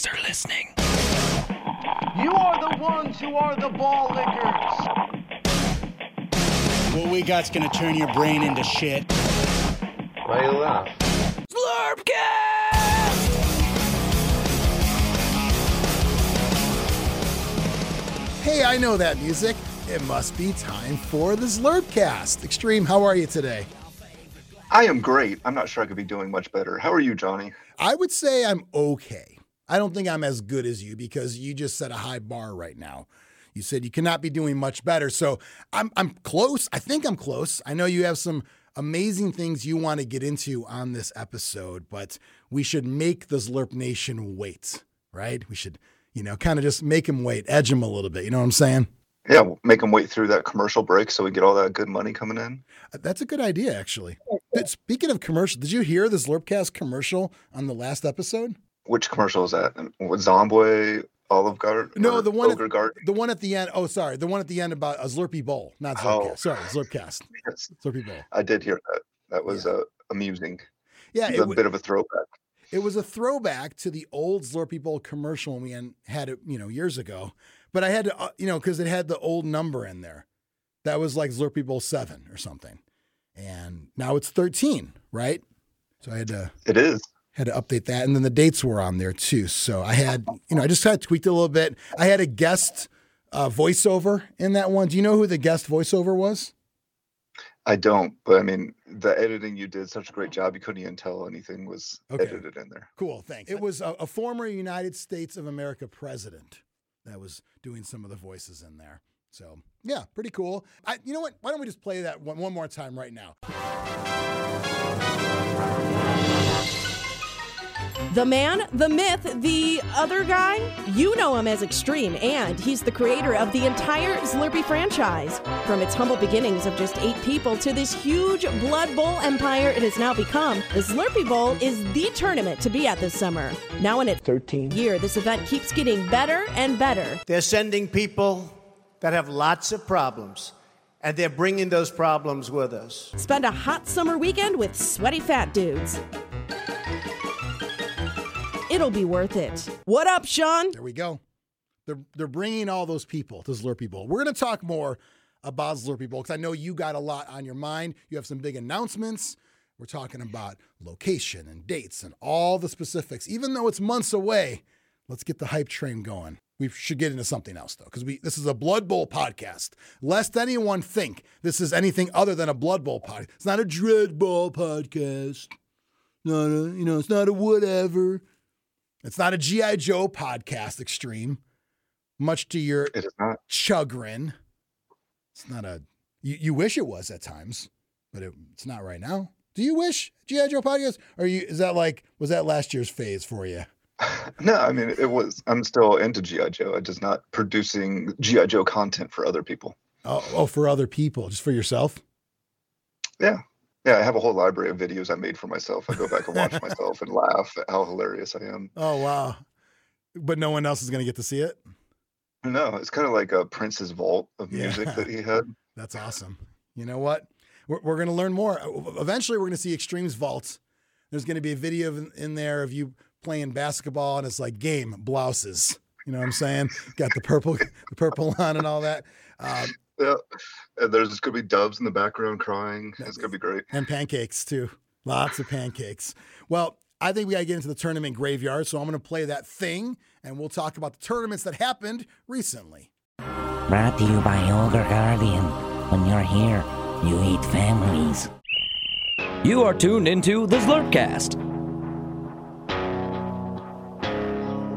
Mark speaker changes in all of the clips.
Speaker 1: Thanks for listening.
Speaker 2: You are the ones who are the ball lickers.
Speaker 3: What we got's gonna turn your brain into shit.
Speaker 4: Why you laugh?
Speaker 1: Zlurpcast!
Speaker 5: Hey, I know that music. It must be time for the Zlurpcast. Xtreme, how are you today?
Speaker 4: I am great. I'm not sure I could be doing much better. How are you, Jonny?
Speaker 5: I would say I'm okay. I don't think I'm as good as you because you just set a high bar right now. You said you cannot be doing much better. So I'm I'm close. I think I'm close. I know you have some amazing things you want to get into on this episode, but we should make the Zlurp Nation wait, right? We should, you know, kind of just make them wait, edge them a little bit. You know what I'm saying?
Speaker 4: Yeah, we'll make them wait through that commercial break so we get all that good money coming in.
Speaker 5: Uh, That's a good idea, actually. But Speaking of commercial, did you hear the Zlurpcast commercial on the last episode?
Speaker 4: Which commercial is that? What Zombie, Olive Garden?
Speaker 5: No, the one
Speaker 4: Ogre
Speaker 5: at,
Speaker 4: Garden.
Speaker 5: the one at the end. Oh, sorry, the one at the end about a Zlurpee bowl, not Zlurpcast.
Speaker 4: Oh.
Speaker 5: Sorry, Zlurpcast,
Speaker 4: Yes,
Speaker 5: Zlurpee bowl.
Speaker 4: I did hear that. That was uh, amusing.
Speaker 5: Yeah, it,
Speaker 4: a
Speaker 5: w-
Speaker 4: bit of a throwback.
Speaker 5: it was a throwback to the old Zlurpee bowl commercial we had- had it, you know, years ago. But I had to, uh, you know, because it had the old number in there. That was like Zlurpee bowl seven or something, and now it's thirteen, right? So I had to
Speaker 4: It is.
Speaker 5: Had to update that. And then the dates were on there too. So I had, you know, I just kind of tweaked it a little bit. I had a guest uh, voiceover in that one. Do you know who the guest voiceover was?
Speaker 4: I don't, but I mean, the editing you did such a great job. You couldn't even tell anything was
Speaker 5: Okay.
Speaker 4: edited in there.
Speaker 5: Cool, thanks. It was a, a former United States of America president that was doing some of the voices in there. So yeah, pretty cool. I, you know what? Why don't we just play that one, one more time right now?
Speaker 6: The man, the myth, the other guy? You know him as Xtreme, and he's the creator of the entire Zlurpee franchise. From its humble beginnings of just eight people to this huge Blood Bowl empire it has now become, the Zlurpee Bowl is the tournament to be at this summer. Now in its
Speaker 7: 13th
Speaker 6: year, this event keeps getting better and better.
Speaker 7: They're sending people that have lots of problems, and they're bringing those problems with us.
Speaker 6: Spend a hot summer weekend with sweaty fat dudes. It'll be worth it. What up, Sean?
Speaker 5: There we go. They're they're bringing all those people to Zlurpee Bowl. We're going to talk more about Zlurpee Bowl because I know you got a lot on your mind. You have some big announcements. We're talking about location and dates and all the specifics. Even though it's months away, let's get the hype train going. We should get into something else though, because we this is a Blood Bowl podcast. Lest anyone think this is anything other than a Blood Bowl podcast. It's not a Dread Bowl podcast. Not a, you know, it's not a whatever. It's not a G.I. Joe podcast, Xtreme. Much to your
Speaker 4: It is not.
Speaker 5: chagrin. It's not a, you, you wish it was at times, but it, it's not right now. Do you wish G.I. Joe podcast? Or you, is that like, was that last year's phase for you?
Speaker 4: No, I mean, it was. I'm still into GI Joe. I'm just not producing GI Joe content for other people.
Speaker 5: Oh, oh, for other people, just for yourself?
Speaker 4: Yeah. Yeah, I have a whole library of videos I made for myself. I go back and watch myself and laugh at how hilarious I am.
Speaker 5: Oh, wow. But no one else is going to get to see it?
Speaker 4: No, it's kind of like a Prince's vault of music
Speaker 5: Yeah.
Speaker 4: that he had.
Speaker 5: That's awesome. You know what? We're, we're going to learn more. Eventually, we're going to see Xtremes Vault. There's going to be a video in, in there of you playing basketball, and it's like game blouses. You know what I'm saying? Got the purple, the purple on, and all that, um,
Speaker 4: Yeah. And there's going to be doves in the background crying. It's going to be great.
Speaker 5: and pancakes too. Lots of pancakes. Well, I think we got to get into the tournament graveyard, so I'm going to play that thing, and we'll talk about the tournaments that happened recently.
Speaker 8: Brought to you by Ogre Guardian. When you're here, you eat families.
Speaker 1: You are tuned into the Zlurpcast.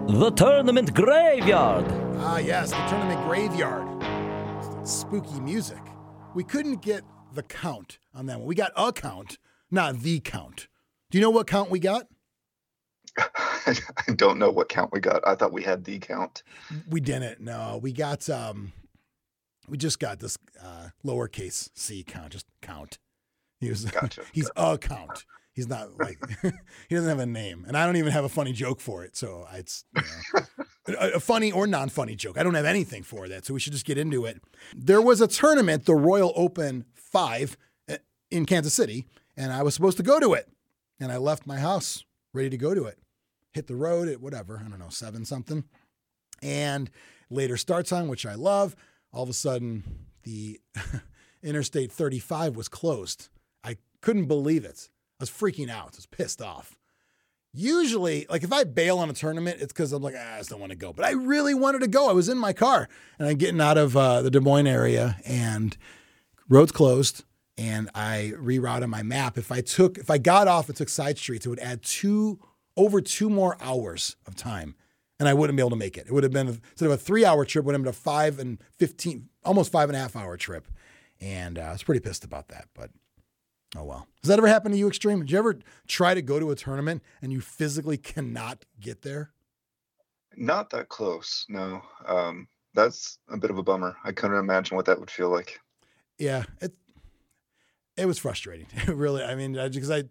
Speaker 1: The Tournament Graveyard.
Speaker 5: Ah, yes, the tournament graveyard. Spooky music. We couldn't get the count on that one. We got a count, not the count. Do you know what count we got?
Speaker 4: I don't know what count we got. I thought we had the count.
Speaker 5: We didn't. No, we got um, we just got this uh, lowercase c count, just count. He was
Speaker 4: Gotcha.
Speaker 5: he's a count. He's not like he doesn't have a name, and I don't even have a funny joke for it. So it's you know, a, funny or non-funny joke. I don't have anything for that, so we should just get into it. There was a tournament, the Royal Open Five, uh, in Kansas City, and I was supposed to go to it, and I left my house ready to go to it. hit the road at whatever, I don't know, seven something. And later start time, which I love. All of a sudden, the Interstate 35 was closed. I couldn't believe it. I was freaking out. I was pissed off. Usually, like if I bail on a tournament, it's because I'm like, ah, I just don't want to go. But I really wanted to go. I was in my car and I'm getting out of uh, the Des Moines area and roads closed. And I rerouted my map. If I took, if I got off and took side streets, it would add two, over two more hours of time and I wouldn't be able to make it. It would have been instead of a three hour trip, would have been a five and 15, almost five and a half hour trip. And uh, I was pretty pissed about that, but oh well. Has that ever happened to you, Xtreme? Did you ever try to go to a tournament and you physically cannot get there?
Speaker 4: Not that close, no. Um, that's a bit of a bummer. I couldn't imagine what that would feel like.
Speaker 5: Yeah, it it was frustrating. It really, I mean, because I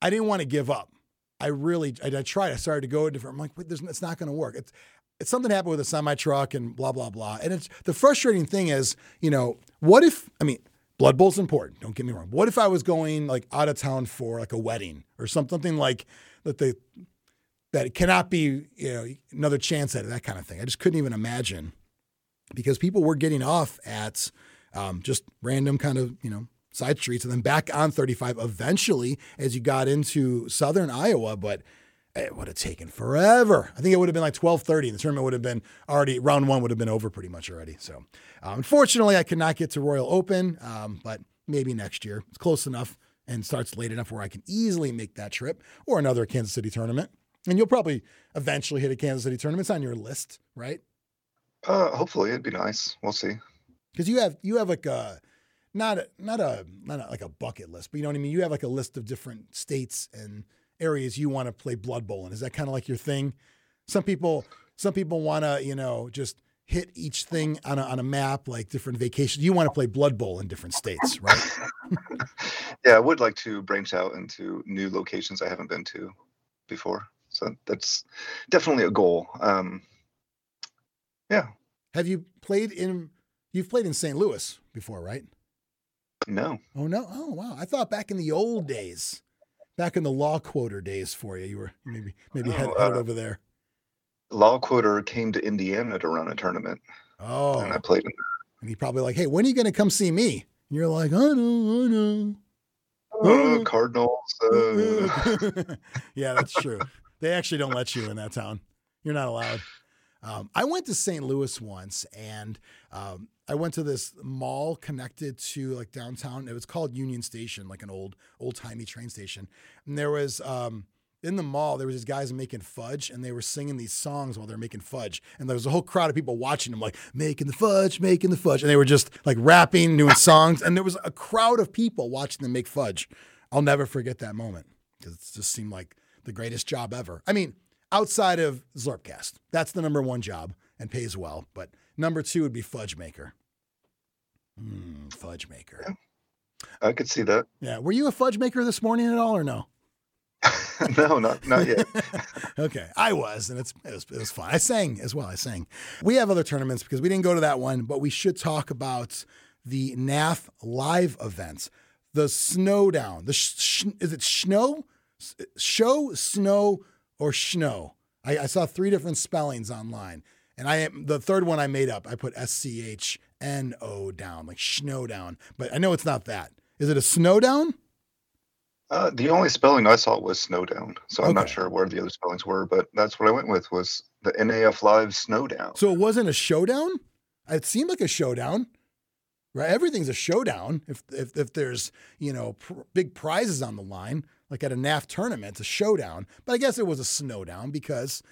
Speaker 5: I didn't want to give up. I really, I, I tried. I started to go a different. I'm like, Wait, it's not going to work. It's, it's something happened with a semi truck and blah blah blah. And it's the frustrating thing is, you know, what if? I mean, Blood Bowl's important. Don't get me wrong. What if I was going like out of town for like a wedding or something like that? They that it cannot be, you know, another chance at it, that kind of thing. I just couldn't even imagine because people were getting off at um, just random kind of, you know, side streets and then back on 35 eventually as you got into southern Iowa, but it would have taken forever. I think it would have been like 12:30. The tournament would have been already round one would have been over pretty much already. So, um, unfortunately, I could not get to Royal Open, um, but maybe next year. It's close enough and starts late enough where I can easily make that trip or another Kansas City tournament. And you'll probably eventually hit a Kansas City tournament. It's on your list, right?
Speaker 4: Uh, hopefully, it'd be nice. We'll see.
Speaker 5: Because you have you have like a not a, not a not a, like a bucket list, but you know what I mean. You have like a list of different states and areas you want to play Blood Bowl in. Is that kind of like your thing? Some people some people want to you know just hit each thing on a, on a map like different vacations. You want to play Blood Bowl in different states, right?
Speaker 4: yeah, I would like to branch out into new locations I haven't been to before. So that's definitely a goal. Um, yeah.
Speaker 5: Have you played in? You've played in St. Louis before, right?
Speaker 4: No.
Speaker 5: Oh no. Oh wow. I thought back in the old days, back in the law quoter days for you, you were maybe maybe
Speaker 4: Oh,
Speaker 5: head,
Speaker 4: uh,
Speaker 5: over there.
Speaker 4: Law Quoter came to Indiana to run a tournament,
Speaker 5: Oh,
Speaker 4: and I played in there.
Speaker 5: and he probably like, hey, when are you going to come see me? And you're like, I know, I know.
Speaker 4: uh, Cardinals. Uh,
Speaker 5: yeah, that's true. They actually don't let you in that town. You're not allowed. Um, I went to St. Louis once, and um, I went to this mall connected to like downtown. It was called Union Station, like an old old timey train station. And there was um, in the mall there was these guys making fudge, and they were singing these songs while they were making fudge. And there was a whole crowd of people watching them, like making the fudge, making the fudge, and they were just like rapping, doing songs. And there was a crowd of people watching them make fudge. I'll never forget that moment because it just seemed like the greatest job ever. I mean, outside of Zlurpcast, that's the number one job and pays well. But number two would be fudge maker. Mm, fudge maker.
Speaker 4: I could see that.
Speaker 5: Yeah. Were you a fudge maker this morning at all or no?
Speaker 4: no, not not yet.
Speaker 5: okay, I was, and it's it was, it was fun. I sang as well. I sang. We have other tournaments because we didn't go to that one, but we should talk about the NAF live events. The Snowdown. The sh- sh- is it snow, show, snow, or snow? I, I saw three different spellings online, and I am the third one I made up. I put S C H N O down, like Snowdown, but I know it's not that. Is it a Snowdown?
Speaker 4: Uh, the only spelling I saw was Snowdown, so I'm not sure where the other spellings were, but that's what I went with was the NAF Live Snowdown.
Speaker 5: So it wasn't a showdown. It seemed like a showdown, right? Everything's a showdown if if, if there's you know pr- big prizes on the line, like at a NAF tournament, it's a showdown. But I guess it was a snowdown because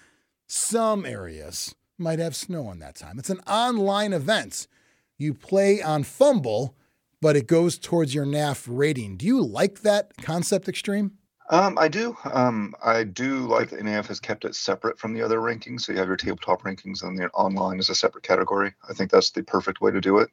Speaker 5: some areas might have snow on that time. It's an online event. You play on FUMBBL, but it goes towards your NAF rating. Do you like that concept, Xtreme?
Speaker 4: Um, I do. Um, I do like that NAF has kept it separate from the other rankings. So you have your tabletop rankings and the online is a separate category. I think that's the perfect way to do it.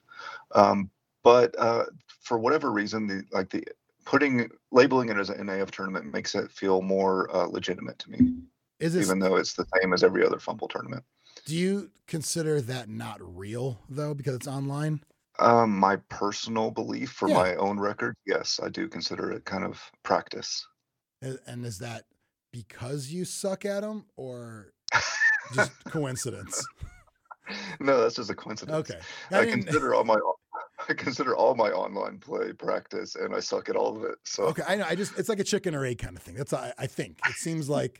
Speaker 4: Um, but uh, for whatever reason, the like the putting labeling it as an NAF tournament makes it feel more uh, legitimate to me,
Speaker 5: Is
Speaker 4: even though it's the same as every other FUMBBL tournament.
Speaker 5: do you consider that not real though because it's online?
Speaker 4: Um, my personal belief for
Speaker 5: Yeah.
Speaker 4: my own record, yes, I do consider it kind of practice.
Speaker 5: And is that because you suck at them or just coincidence?
Speaker 4: No, that's just a coincidence.
Speaker 5: Okay.
Speaker 4: I,
Speaker 5: I
Speaker 4: consider all my I consider all my online play practice, and I suck at all of it. So
Speaker 5: Okay, I know. I just it's like a chicken or egg kind of thing. That's I, I think it seems like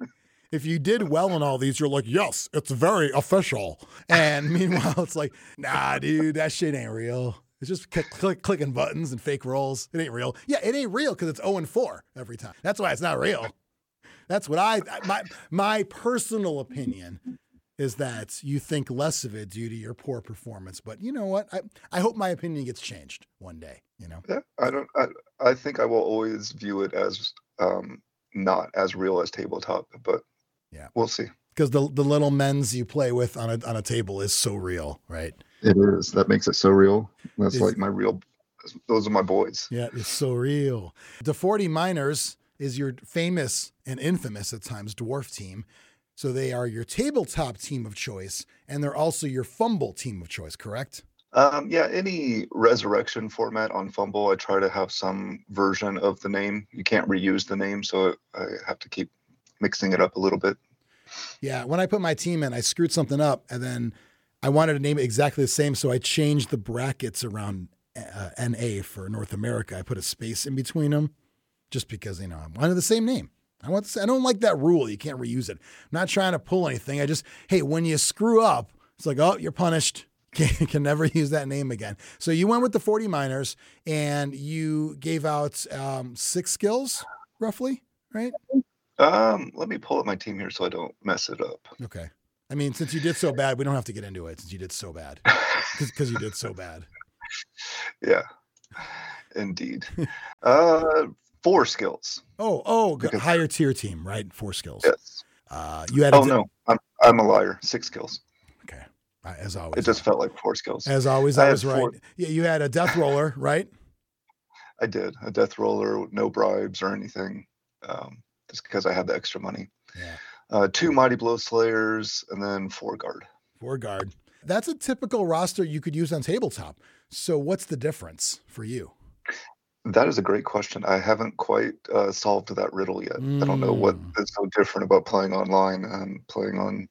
Speaker 5: if you did well in all these, you're like, yes, it's very official. And meanwhile, it's like, nah, dude, that shit ain't real. It's just click, click, clicking buttons and fake rolls. It ain't real. Yeah, it ain't real because it's 0 and 4 every time. That's why it's not real. That's what I my my personal opinion is that you think less of it due to your poor performance. But you know what? I, I hope my opinion gets changed one day. You know?
Speaker 4: yeah, I don't. I, I think I will always view it as um, not as real as tabletop, but
Speaker 5: Yeah.
Speaker 4: we'll see.
Speaker 5: because the the little men's you play with on a on a table is so real, right?
Speaker 4: It is that makes it so real. That's
Speaker 5: Is-
Speaker 4: like my real. Those are my boys.
Speaker 5: Yeah, it's so real. The Forty Miners is your famous and infamous at times dwarf team. So they are your tabletop team of choice, and they're also your FUMBBL team of choice, correct?
Speaker 4: Um, yeah, any resurrection format on FUMBBL, I try to have some version of the name. You can't reuse the name, so I have to keep mixing it up a little bit.
Speaker 5: Yeah, when I put my team in, I screwed something up, and then I wanted to name it exactly the same, so I changed the brackets around uh, NA for North America. I put a space in between them, just because you know I wanted the same name. I want. To, I don't like that rule. You can't reuse it. I'm not trying to pull anything. I just hey, when you screw up, it's like oh, you're punished. Can, can never use that name again. So you went with the 40 miners, and you gave out um, six skills, roughly, right?
Speaker 4: Um, let me pull up my team here so I don't mess it up.
Speaker 5: Okay. I mean, since you did so bad, we don't have to get into it since you did so bad. Because you did so bad.
Speaker 4: Yeah, indeed. uh, four skills.
Speaker 5: Oh, oh, good.
Speaker 4: Because-
Speaker 5: higher tier team, right? Four skills.
Speaker 4: Yes.
Speaker 5: Uh, you had
Speaker 4: Oh no, I'm I'm a liar. Six skills.
Speaker 5: Okay. As always.
Speaker 4: It just felt like four skills.
Speaker 5: As always,
Speaker 4: I
Speaker 5: I was right. Yeah, you had a death roller, right?
Speaker 4: I did a death roller, no bribes or anything, um, just because I had the extra money.
Speaker 5: Yeah.
Speaker 4: Uh, two mighty blow slayers, and then four guard.
Speaker 5: Four guard. That's a typical roster you could use on tabletop. So what's the difference for you?
Speaker 4: That is a great question. I haven't quite uh, solved that riddle yet. I don't know what
Speaker 5: Mm.
Speaker 4: so different about playing online and playing on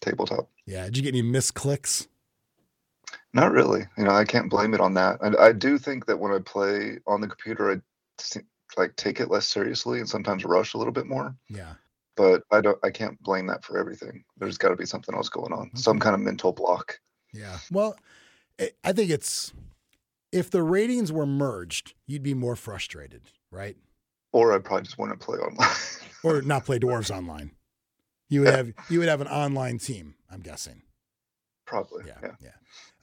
Speaker 4: tabletop.
Speaker 5: Yeah. Did you get any misclicks?
Speaker 4: Not really. You know, I can't blame it on that. And I do think that when I play on the computer, I like take it less seriously and sometimes rush a little bit more.
Speaker 5: Yeah.
Speaker 4: But I don't. I can't blame that for everything. There's got to be something else going on. Some kind of mental block.
Speaker 5: Yeah. Well, I- think it's if the ratings were merged, you'd be more frustrated, right?
Speaker 4: Or I probably just want to play online.
Speaker 5: Or not play dwarves online. You would have you would have an online team, I'm guessing.
Speaker 4: probably.
Speaker 5: Yeah.
Speaker 4: Yeah.
Speaker 5: Yeah.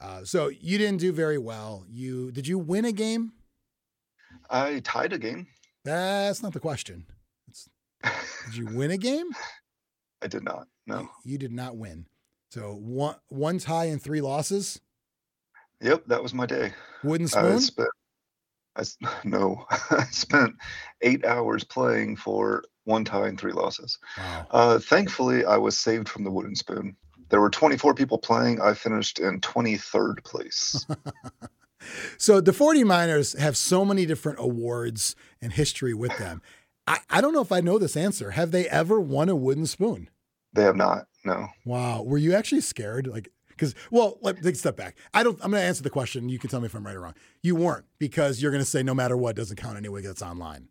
Speaker 5: Uh, so you didn't do very well. You did you win a game?
Speaker 4: I tied a game.
Speaker 5: That's not the question. Did you win a game?
Speaker 4: I did not. No.
Speaker 5: You, did not win. So one one tie and three losses.
Speaker 4: Yep. That was my day.
Speaker 5: Wooden
Speaker 4: I
Speaker 5: spoon.
Speaker 4: spent. I no. I spent eight hours playing for one tie and three losses.
Speaker 5: Wow.
Speaker 4: Uh, thankfully, I was saved from the wooden spoon. There were 24 people playing. I finished in 23rd place.
Speaker 5: So the 40 miners have so many different awards and history with them. I, I don't know if I know this answer. Have they ever won a wooden spoon?
Speaker 4: they have not. No.
Speaker 5: Wow. Were you actually scared? Like, because, well, let take a step back. I don't, I'm going to answer the question. You can tell me if I'm right or wrong. You weren't because you're going to say no matter what doesn't count anyway That's online.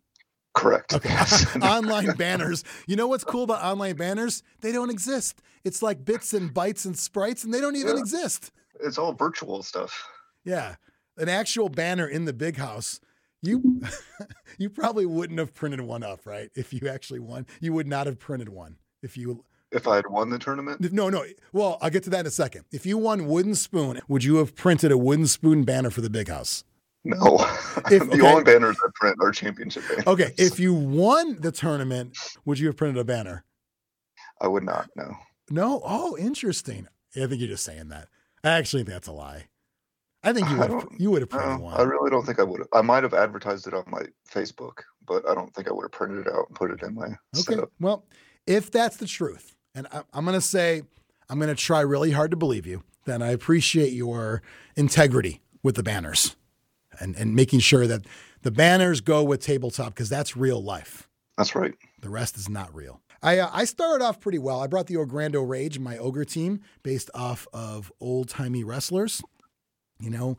Speaker 4: Correct.
Speaker 5: Okay. online banners. You know what's cool about online banners? They don't exist. It's like bits and bytes and sprites and they don't even
Speaker 4: Yeah.
Speaker 5: exist.
Speaker 4: It's all virtual stuff.
Speaker 5: Yeah. An actual banner in the big house. You you probably wouldn't have printed one up, right? If you actually won. You would not have printed one. If you
Speaker 4: If I had won the tournament,
Speaker 5: no, no. Well, I'll get to that in a second. If you won wooden spoon, would you have printed a wooden spoon banner for the big house?
Speaker 4: no.
Speaker 5: If-
Speaker 4: the
Speaker 5: okay.
Speaker 4: only banners I print are championship banners.
Speaker 5: Okay. If you won the tournament, would you have printed a banner?
Speaker 4: I would not. No.
Speaker 5: No. Oh, interesting. I think you're just saying that. I actually think that's a lie. I think you would you would have printed
Speaker 4: No,
Speaker 5: one.
Speaker 4: I really don't think I would have. I might have advertised it on my Facebook, but I don't think I would have printed it out and put it in my
Speaker 5: Okay.
Speaker 4: setup.
Speaker 5: Well, if that's the truth, and I, I'm going to say, I'm going to try really hard to believe you, then I appreciate your integrity with the banners and, and making sure that the banners go with tabletop because that's real life.
Speaker 4: That's right.
Speaker 5: The rest is not real. I uh, I started off pretty well. I brought the Ogrando Rage, my ogre team, based off of old timey wrestlers. You know,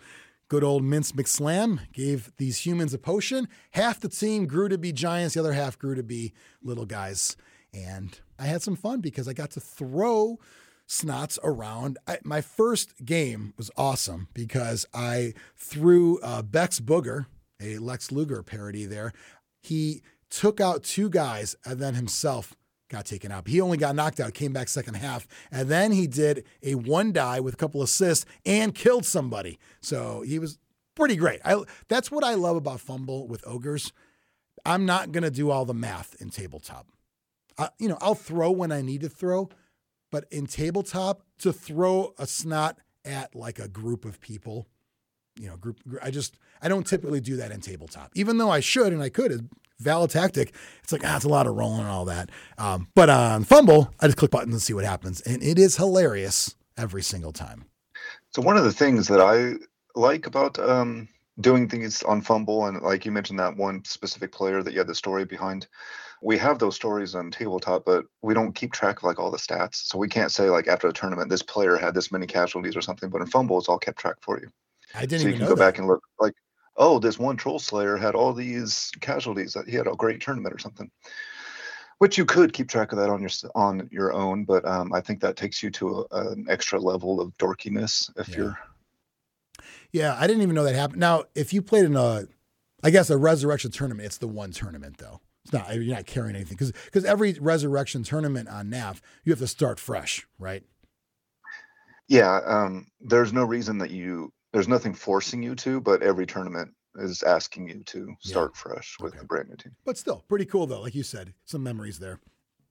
Speaker 5: good old Mince McSlam gave these humans a potion. Half the team grew to be giants, the other half grew to be little guys. And I had some fun because I got to throw snots around. I, my first game was awesome because I threw uh, Bex Booger, a Lex Luger parody there. He took out two guys and then himself got taken out. He only got knocked out, came back second half, and then he did a one die with a couple assists and killed somebody. So he was pretty great. I, that's what I love about FUMBBL with Ogres. I'm not to do all the math in tabletop. Uh, you know, I'll throw when I need to throw, but in tabletop, to throw a snot at like a group of people, you know, group, I just, I don't typically do that in tabletop, even though I should and I could. Valid tactic. It's like, ah, it's a lot of rolling and all that. Um, but on FUMBBL, I just click buttons and see what happens. And it is hilarious every single time.
Speaker 4: So one of the things that I like about um, doing things on FUMBBL, and like you mentioned that one specific player that you had the story behind, we have those stories on tabletop, but we don't keep track of like all the stats. So we can't say like after the tournament, this player had this many casualties or something. But in FUMBBL, it's all kept track for you.
Speaker 5: I didn't
Speaker 4: so you
Speaker 5: even
Speaker 4: can go
Speaker 5: that.
Speaker 4: back and look like, oh, this one troll slayer had all these casualties that he had a great tournament or something. Which you could keep track of that on your on your own, but um, I think that takes you to a, an extra level of dorkiness if
Speaker 5: Yeah.
Speaker 4: you're
Speaker 5: Yeah, I didn't even know that happened. Now, if you played in a, I guess a resurrection tournament, it's the one tournament though. It's not you're not carrying anything because because every resurrection tournament on NAF you have to start fresh, right?
Speaker 4: Yeah, um, there's no reason that you there's nothing forcing you to, but every tournament is asking you to start fresh with
Speaker 5: Okay.
Speaker 4: a brand new team.
Speaker 5: But still, pretty cool though. Like you said, some memories there.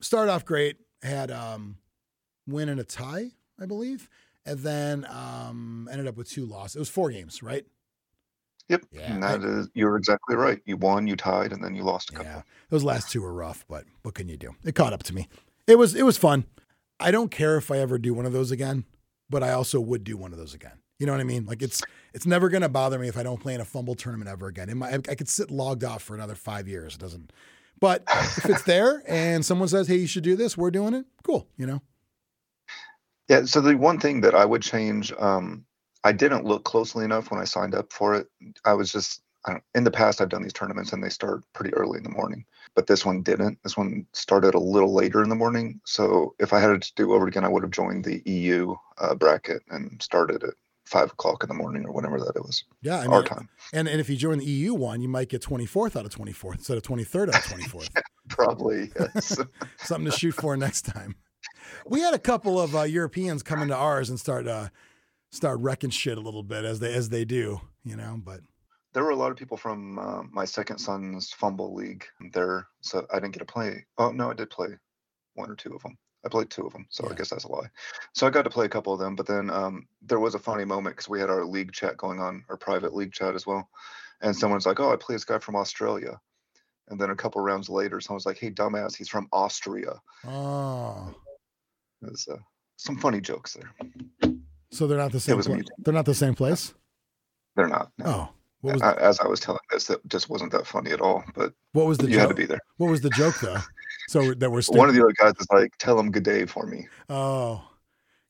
Speaker 5: Started off great, had um, win and a tie, I believe, and then um, ended up with two losses. It was four games, right?
Speaker 4: Yep,
Speaker 5: Yeah,
Speaker 4: and that is you're exactly right. You won, you tied, and then you lost a couple.
Speaker 5: Yeah, those last two were rough, but what can you do? It caught up to me. It was it was fun. I don't care if I ever do one of those again, but I also would do one of those again. You know what I mean? Like it's it's never gonna bother me if I don't play in a FUMBBL tournament ever again. It might, I could sit logged off for another five years. It doesn't. But if it's there and someone says, "Hey, you should do this," we're doing it. Cool. You know.
Speaker 4: Yeah. So the one thing that I would change, um, I didn't look closely enough when I signed up for it. I was just I in the past I've done these tournaments and they start pretty early in the morning, but this one didn't. This one started a little later in the morning. So if I had it to do over again, I would have joined the EU uh, bracket and started at five o'clock in the morning or whenever that it was
Speaker 5: Yeah. I
Speaker 4: our time.
Speaker 5: and and if you join the EU one, you might get twenty fourth out of twenty fourth instead of twenty third out of twenty fourth.
Speaker 4: Probably yes.
Speaker 5: something to shoot for next time. We had a couple of uh, Europeans come into ours and start uh, start wrecking shit a little bit as they as they do, you know. But
Speaker 4: there were a lot of people from uh, my second son's FUMBBL league there, so I didn't get to play. Oh no, I did play one or two of them. I played two of them, so
Speaker 5: Yeah.
Speaker 4: I guess that's a lie. So I got to play a couple of them, but then um, there was a funny moment because we had our league chat going on, our private league chat as well, and someone's like, "Oh, I play this guy from Australia," and then a couple rounds later, someone's like, "Hey, dumbass, he's from Austria."
Speaker 5: oh,
Speaker 4: There's uh, some funny jokes there.
Speaker 5: so they're not the same.
Speaker 4: was
Speaker 5: pla- they're not the same place.
Speaker 4: They're not. no.
Speaker 5: Oh, what was
Speaker 4: A- As I was telling this, it just wasn't that funny at all. But
Speaker 5: what was the
Speaker 4: you had to
Speaker 5: joke?
Speaker 4: be there.
Speaker 5: What was the joke though? So that we're
Speaker 4: One of the other guys is like, "Tell them good day for me."
Speaker 5: oh,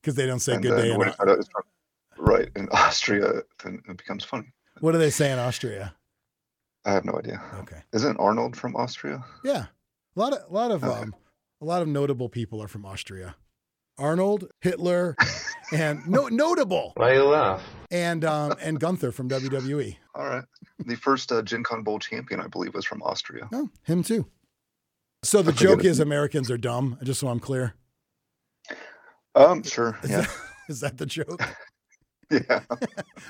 Speaker 5: because they don't say
Speaker 4: and
Speaker 5: good day. In,
Speaker 4: when it found out it's from- right in Austria, then it becomes funny.
Speaker 5: what do they say in Austria?
Speaker 4: I have no idea.
Speaker 5: Okay,
Speaker 4: Isn't Arnold from Austria?
Speaker 5: yeah, a lot of a lot of
Speaker 4: Okay.
Speaker 5: um, a lot of notable people are from Austria. Arnold, Hitler, and no notable.
Speaker 9: Why you laugh?
Speaker 5: and um, and Gunther from WWE.
Speaker 4: All right. The first uh, Gen Con Bowl champion, I believe, was from Austria.
Speaker 5: Oh, him too. So the joke is Americans are dumb. Just so I'm clear,
Speaker 4: Um, sure.
Speaker 5: is,
Speaker 4: Yeah.
Speaker 5: that, is that the joke?
Speaker 4: Yeah.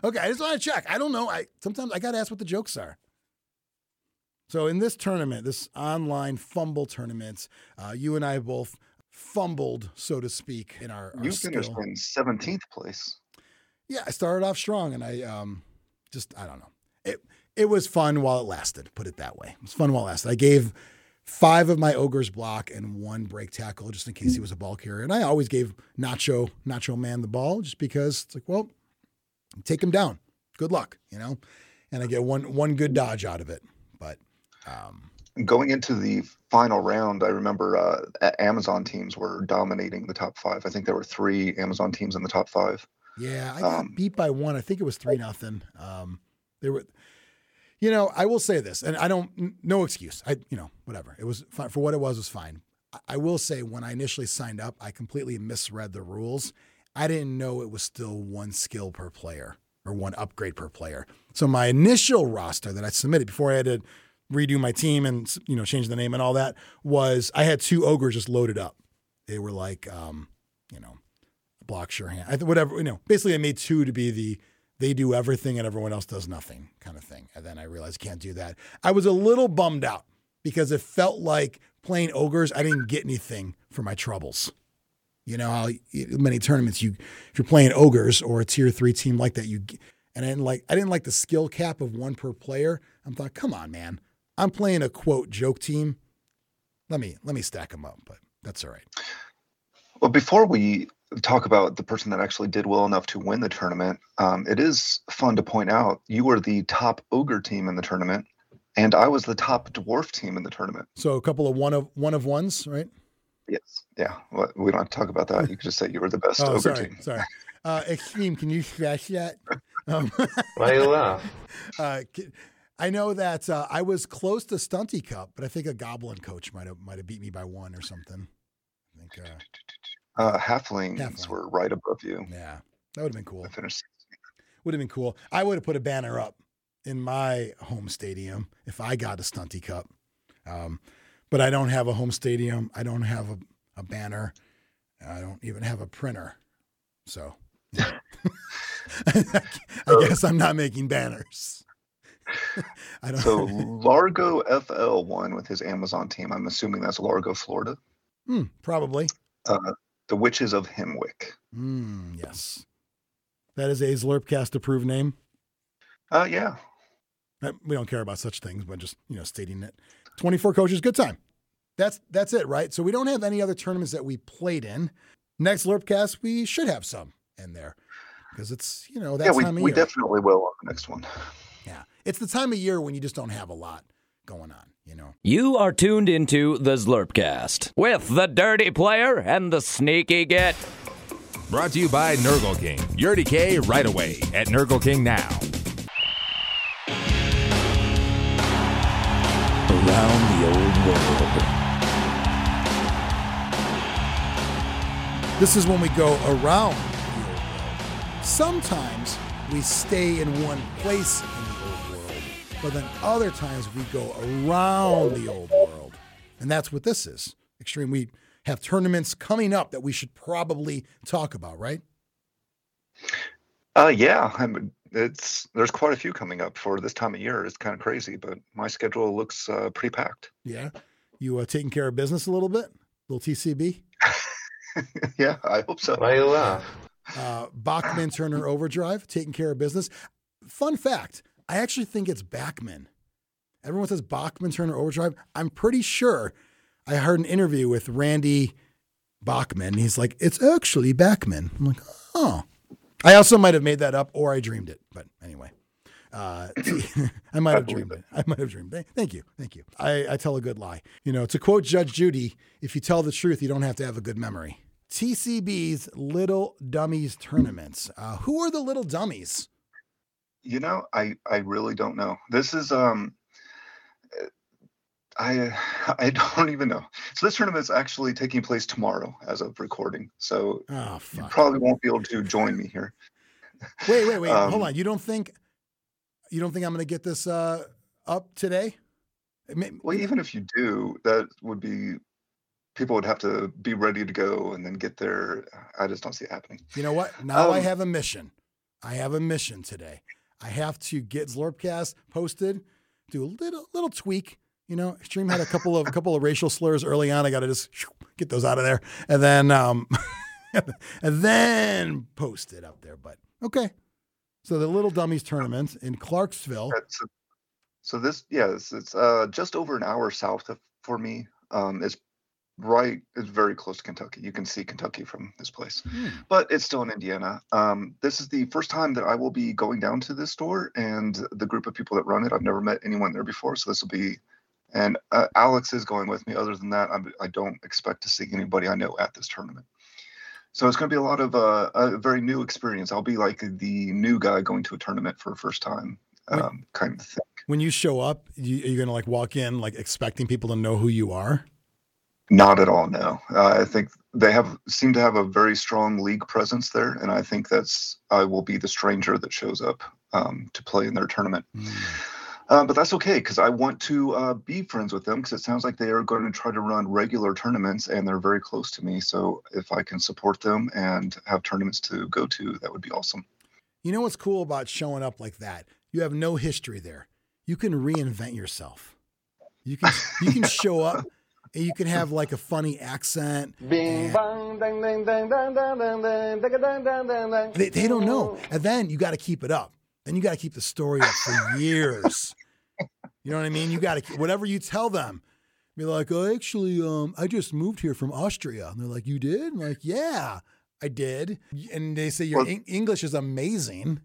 Speaker 5: Okay, I just want to check. I don't know. I sometimes I got to ask what the jokes are. So in this tournament, this online FUMBBL tournament, uh, you and I both fumbled, so to speak, in our, our
Speaker 4: You finished
Speaker 5: skill.
Speaker 4: in 17th place.
Speaker 5: Yeah, I started off strong, and I um, just I don't know. It it was fun while it lasted. Put it that way. It was fun while it lasted. I gave five of my ogres block and one break tackle just in case he was a ball carrier, and I always gave Nacho Nacho Man the ball just because it's like, well, take him down. Good luck, you know. And I get one one good dodge out of it. But um,
Speaker 4: going into the final round, I remember uh, Amazon teams were dominating the top five. I think there were three Amazon teams in the top five.
Speaker 5: Yeah, I got
Speaker 4: Um,
Speaker 5: beat by one. I think it was three nothing. Um, they were, you know, I will say this, and I don't, no excuse. I, you know, whatever. It was fine for what it was. Was fine. I- will say when I initially signed up, I completely misread the rules. I didn't know it was still one skill per player or one upgrade per player. So my initial roster that I submitted before I had to redo my team and you know change the name and all that was I had two ogres just loaded up. They were like, um, you know, block sure hand. Whatever, you know, basically I made two to be the they do everything and everyone else does nothing kind of thing. And then I realized I can't do that. I was a little bummed out because it felt like playing ogres, I didn't get anything for my troubles. You know how many tournaments you if you're playing ogres or a tier three team like that, you and I didn't like I didn't like the skill cap of one per player. I'm thought, come on, man. I'm playing a quote joke team. Let me let me stack them up, but that's all right.
Speaker 4: Well, before we talk about the person that actually did well enough to win the tournament, um, it is fun to point out you were the top ogre team in the tournament, and I was the top dwarf team in the tournament.
Speaker 5: So a couple of one of one of ones, right?
Speaker 4: Yes. Yeah. Well, we don't have to talk about that. You could just say you were the best
Speaker 5: Oh,
Speaker 4: ogre
Speaker 5: sorry,
Speaker 4: team.
Speaker 5: sorry. Uh, Xtreme, can you scratch that? Um,
Speaker 9: Why you laugh?
Speaker 5: uh, I know that uh, I was close to Stunty Cup, but I think a Goblin coach might have might have beat me by one or something. I think, uh,
Speaker 4: Uh, halflings
Speaker 5: Halfling.
Speaker 4: were right above you.
Speaker 5: yeah, that would have been cool.
Speaker 4: I finished.
Speaker 5: Would have been cool. I would have put a banner up in my home stadium if I got a Stunty Cup. Um, but I don't have a home stadium. I don't have a, a banner. I don't even have a printer. So I guess I'm not making banners. I don't.
Speaker 4: So Largo FL won with his Amazon team. I'm assuming that's Largo, Florida.
Speaker 5: Hmm, probably.
Speaker 4: Uh, the Witches of Hemwick.
Speaker 5: Hmm, yes. That is a Zlurpcast approved name.
Speaker 4: Uh, yeah.
Speaker 5: Uh, We don't care about such things, but just you know, stating it. Twenty-four coaches, good time. That's that's it, right? So we don't have any other tournaments that we played in. Next Zlurpcast, we should have some in there because it's you know that
Speaker 4: yeah, we,
Speaker 5: time of
Speaker 4: we
Speaker 5: year.
Speaker 4: definitely will on the next one.
Speaker 5: yeah, it's the time of year when you just don't have a lot going on. You know.
Speaker 1: You are tuned into the Zlurpcast with the dirty player and the sneaky get.
Speaker 10: Brought to you by Nurgle King. Yurdy K right away at Nurgle King now.
Speaker 1: Around the old world.
Speaker 5: This is when we go around the old world. Sometimes we stay in one place but then other times we go around the old world. And that's what this is. Xtreme. We have tournaments coming up that we should probably talk about, right?
Speaker 4: Uh, yeah, I'm, it's there's quite a few coming up for this time of year. It's kind of crazy, but my schedule looks uh, pretty packed.
Speaker 5: Yeah. You uh, taking care of business a little bit? little TCB?
Speaker 4: yeah, I hope so.
Speaker 9: Why you laugh?
Speaker 5: uh, Bachman Turner Overdrive, taking care of business. Fun fact I actually think it's Bachman. Everyone says Bachman Turner Overdrive. I'm pretty sure I heard an interview with Randy Bachman. He's like, it's actually Bachman. I'm like, oh. I also might have made that up or I dreamed it. But anyway, uh, I might have dreamed it. I might have dreamed it. Thank you. Thank you. I, I tell a good lie. You know, to quote Judge Judy, if you tell the truth, you don't have to have a good memory. TCB's Little Dummies tournaments. Uh, who are the little dummies?
Speaker 4: You know, I I really don't know. This is um I I don't even know. So this tournament is actually taking place tomorrow as of recording. So
Speaker 5: Oh,
Speaker 4: you probably won't be able to join me here.
Speaker 5: Wait, wait, wait. Hold
Speaker 4: Um,
Speaker 5: on. You don't think you don't think I'm going to get this uh, up today?
Speaker 4: Well, even if you do, that would be people would have to be ready to go and then get there. I just don't see it happening.
Speaker 5: You know what? Now I
Speaker 4: Um,
Speaker 5: have a mission. I have a mission today. I have to get Zlurpcast posted, do a little little tweak. You know, Stream had a couple of a couple of racial slurs early on. I got to just get those out of there, and then um, and then post it up there. But okay, so the Little Dummies tournament in Clarksville.
Speaker 4: So this, yeah, it's, it's uh, just over an hour south of for me. Um, it's right, it's very close to Kentucky. You can see Kentucky from this place,
Speaker 5: Hmm.
Speaker 4: but it's still in Indiana. Um, this is the first time that I will be going down to this store and the group of people that run it. I've never met anyone there before, so this will be And uh, Alex is going with me. Other than that, I'm, I don't expect to see anybody I know at this tournament. So it's going to be a lot of uh, a very new experience. I'll be like the new guy going to a tournament for the first time, um, kind of thing.
Speaker 5: When you show up, you, are you gonna like walk in like expecting people to know who you are?
Speaker 4: Not at all. No, uh, I think they have seem to have a very strong league presence there, and I think that's I will be the stranger that shows up um, to play in their tournament. Uh, but that's okay because I want to uh, be friends with them because it sounds like they are going to try to run regular tournaments and they're very close to me. So if I can support them and have tournaments to go to, that would be awesome.
Speaker 5: You know what's cool about showing up like that? You have no history there. You can reinvent yourself. You can you can show up and you can have like a funny accent.
Speaker 2: Bing bang.
Speaker 5: They, they don't know. And then you got to keep it up. Then you got to keep the story up for years. You know what I mean? You got to whatever you tell them. Be like, oh, actually, um, I just moved here from Austria. And they're like, you did? I'm like, yeah, I did. And they say your
Speaker 4: Well-
Speaker 5: Eng- English is amazing.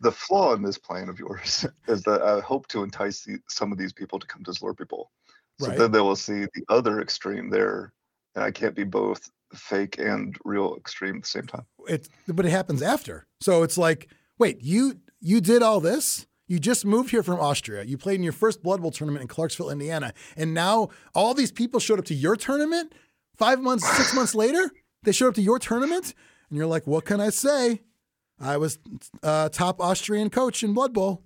Speaker 4: The flaw in this plan of yours is that I hope to entice the, some of these people to come to Zlurpee Bowl. So
Speaker 5: Right.
Speaker 4: then they will see the other extreme there, and I can't be both fake and real extreme at the same time.
Speaker 5: It, but it happens after. So it's like, wait, you you did all this? You just moved here from Austria. You played in your first Blood Bowl tournament in Clarksville, Indiana, and now all these people showed up to your tournament. Five months, six months later, they showed up to your tournament, and you're like, what can I say? I was uh, top Austrian coach in Blood Bowl,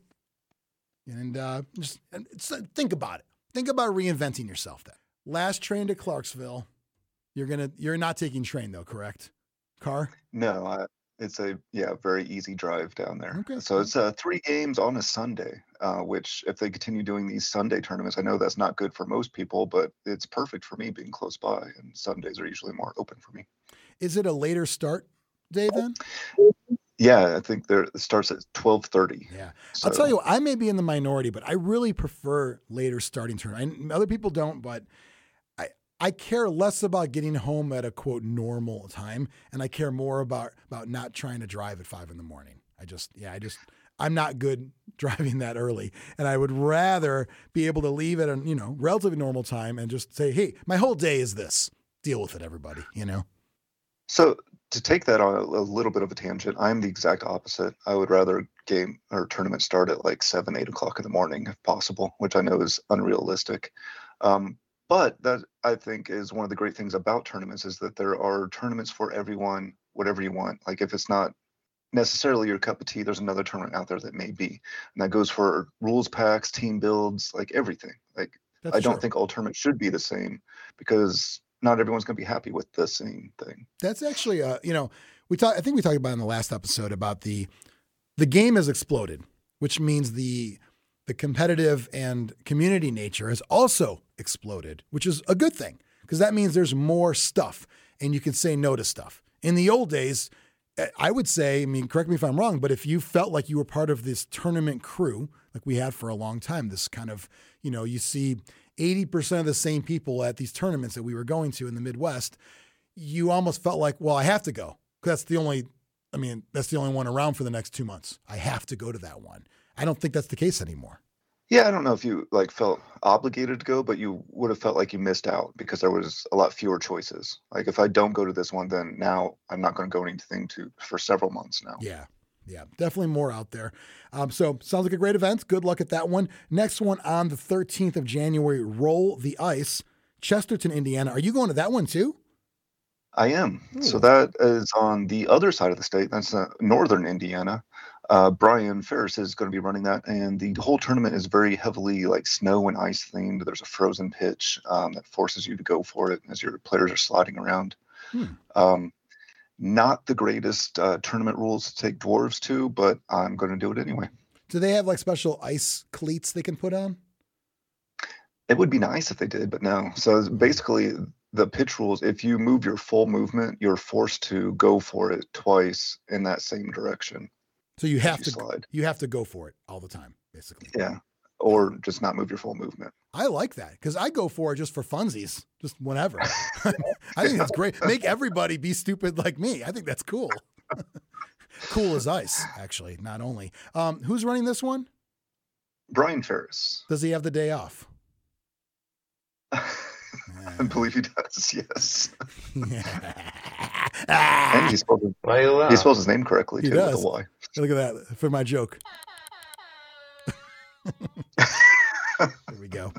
Speaker 5: and uh, just and it's, think about it. Think about reinventing yourself. Then last train to Clarksville. You're gonna you're not taking train though, correct? Car.
Speaker 4: No, I, it's a yeah very easy drive down there.
Speaker 5: Okay.
Speaker 4: So it's uh, three games on a Sunday, uh, which if they continue doing these Sunday tournaments, I know that's not good for most people, but it's perfect for me being close by, and Sundays are usually more open for me.
Speaker 5: Is it a later start day then?
Speaker 4: Yeah, I think there it starts at twelve thirty.
Speaker 5: Yeah. I'll tell you, I may be in the minority, but I really prefer later starting turn. I, other people don't, but I I care less about getting home at a quote normal time, and I care more about about not trying to drive at five in the morning. I just yeah, I just I'm not good driving that early, and I would rather be able to leave at a you know relatively normal time and just say, hey, my whole day is this. Deal with it, everybody. You know.
Speaker 4: So to take that on a, a little bit of a tangent, I'm the exact opposite. I would rather game or tournament start at like seven, eight o'clock in the morning if possible, which I know is unrealistic. Um, but that I think is one of the great things about tournaments is that there are tournaments for everyone, whatever you want. Like if it's not necessarily your cup of tea, there's another tournament out there that may be, and that goes for rules packs, team builds, like everything. Like
Speaker 5: That's
Speaker 4: I don't
Speaker 5: true.
Speaker 4: think all tournaments should be the same because not everyone's going to be happy with the same thing.
Speaker 5: That's actually, uh, you know, we talked. I think we talked about in the last episode about the the game has exploded, which means the the competitive and community nature has also exploded, which is a good thing because that means there's more stuff and you can say no to stuff. In the old days, eh, I would say, I mean, correct me if I'm wrong, but if you felt like you were part of this tournament crew, like we had for a long time, this kind of, you know, you see 80% of the same people at these tournaments that we were going to in the Midwest, you almost felt like, well, I have to go. that's the only, I mean, that's the only one around for the next two months. I have to go to that one. I don't think that's the case anymore.
Speaker 4: Yeah, I don't know if you like felt obligated to go, but you would have felt like you missed out because there was a lot fewer choices. Like if I don't go to this one, then now I'm not going to go anything to for several months now.
Speaker 5: Yeah. Yeah, definitely more out there. Um, so sounds like a great event. Good luck at that one. Next one on the 13th of January, Roll the Ice, Chesterton, Indiana. Are you going to that one too?
Speaker 4: I am. So that is on the other side of the state. That's uh, northern Indiana. Uh, Brian Ferris is going to be running that, and the whole tournament is very heavily like snow and ice themed. There's a frozen pitch um, that forces you to go for it as your players are sliding around.
Speaker 5: Hmm.
Speaker 4: Um, not the greatest uh, tournament rules to take dwarves to, but I'm going to do it anyway.
Speaker 5: Do they have like special ice cleats they can put on?
Speaker 4: It would be nice if they did, but no. So basically, the pitch rules if you move your full movement, you're forced to go for it twice in that same direction.
Speaker 5: So you have
Speaker 4: you
Speaker 5: to
Speaker 4: slide.
Speaker 5: you have to go for it all the time, basically.
Speaker 4: Yeah. Or just not move your full movement.
Speaker 5: I like that because I go for it just for funsies, just whenever. I think that's great. Make everybody be stupid like me. I think that's cool. cool as ice, actually. Not only. Um, who's running this one?
Speaker 4: Brian Ferris.
Speaker 5: Does he have the day off?
Speaker 4: I believe he does. Yes, and he spelled his,
Speaker 9: Why you laugh?
Speaker 4: he spells his name correctly
Speaker 5: He
Speaker 4: too with
Speaker 5: does.
Speaker 4: a Y.
Speaker 5: Look at that for my joke. there we go.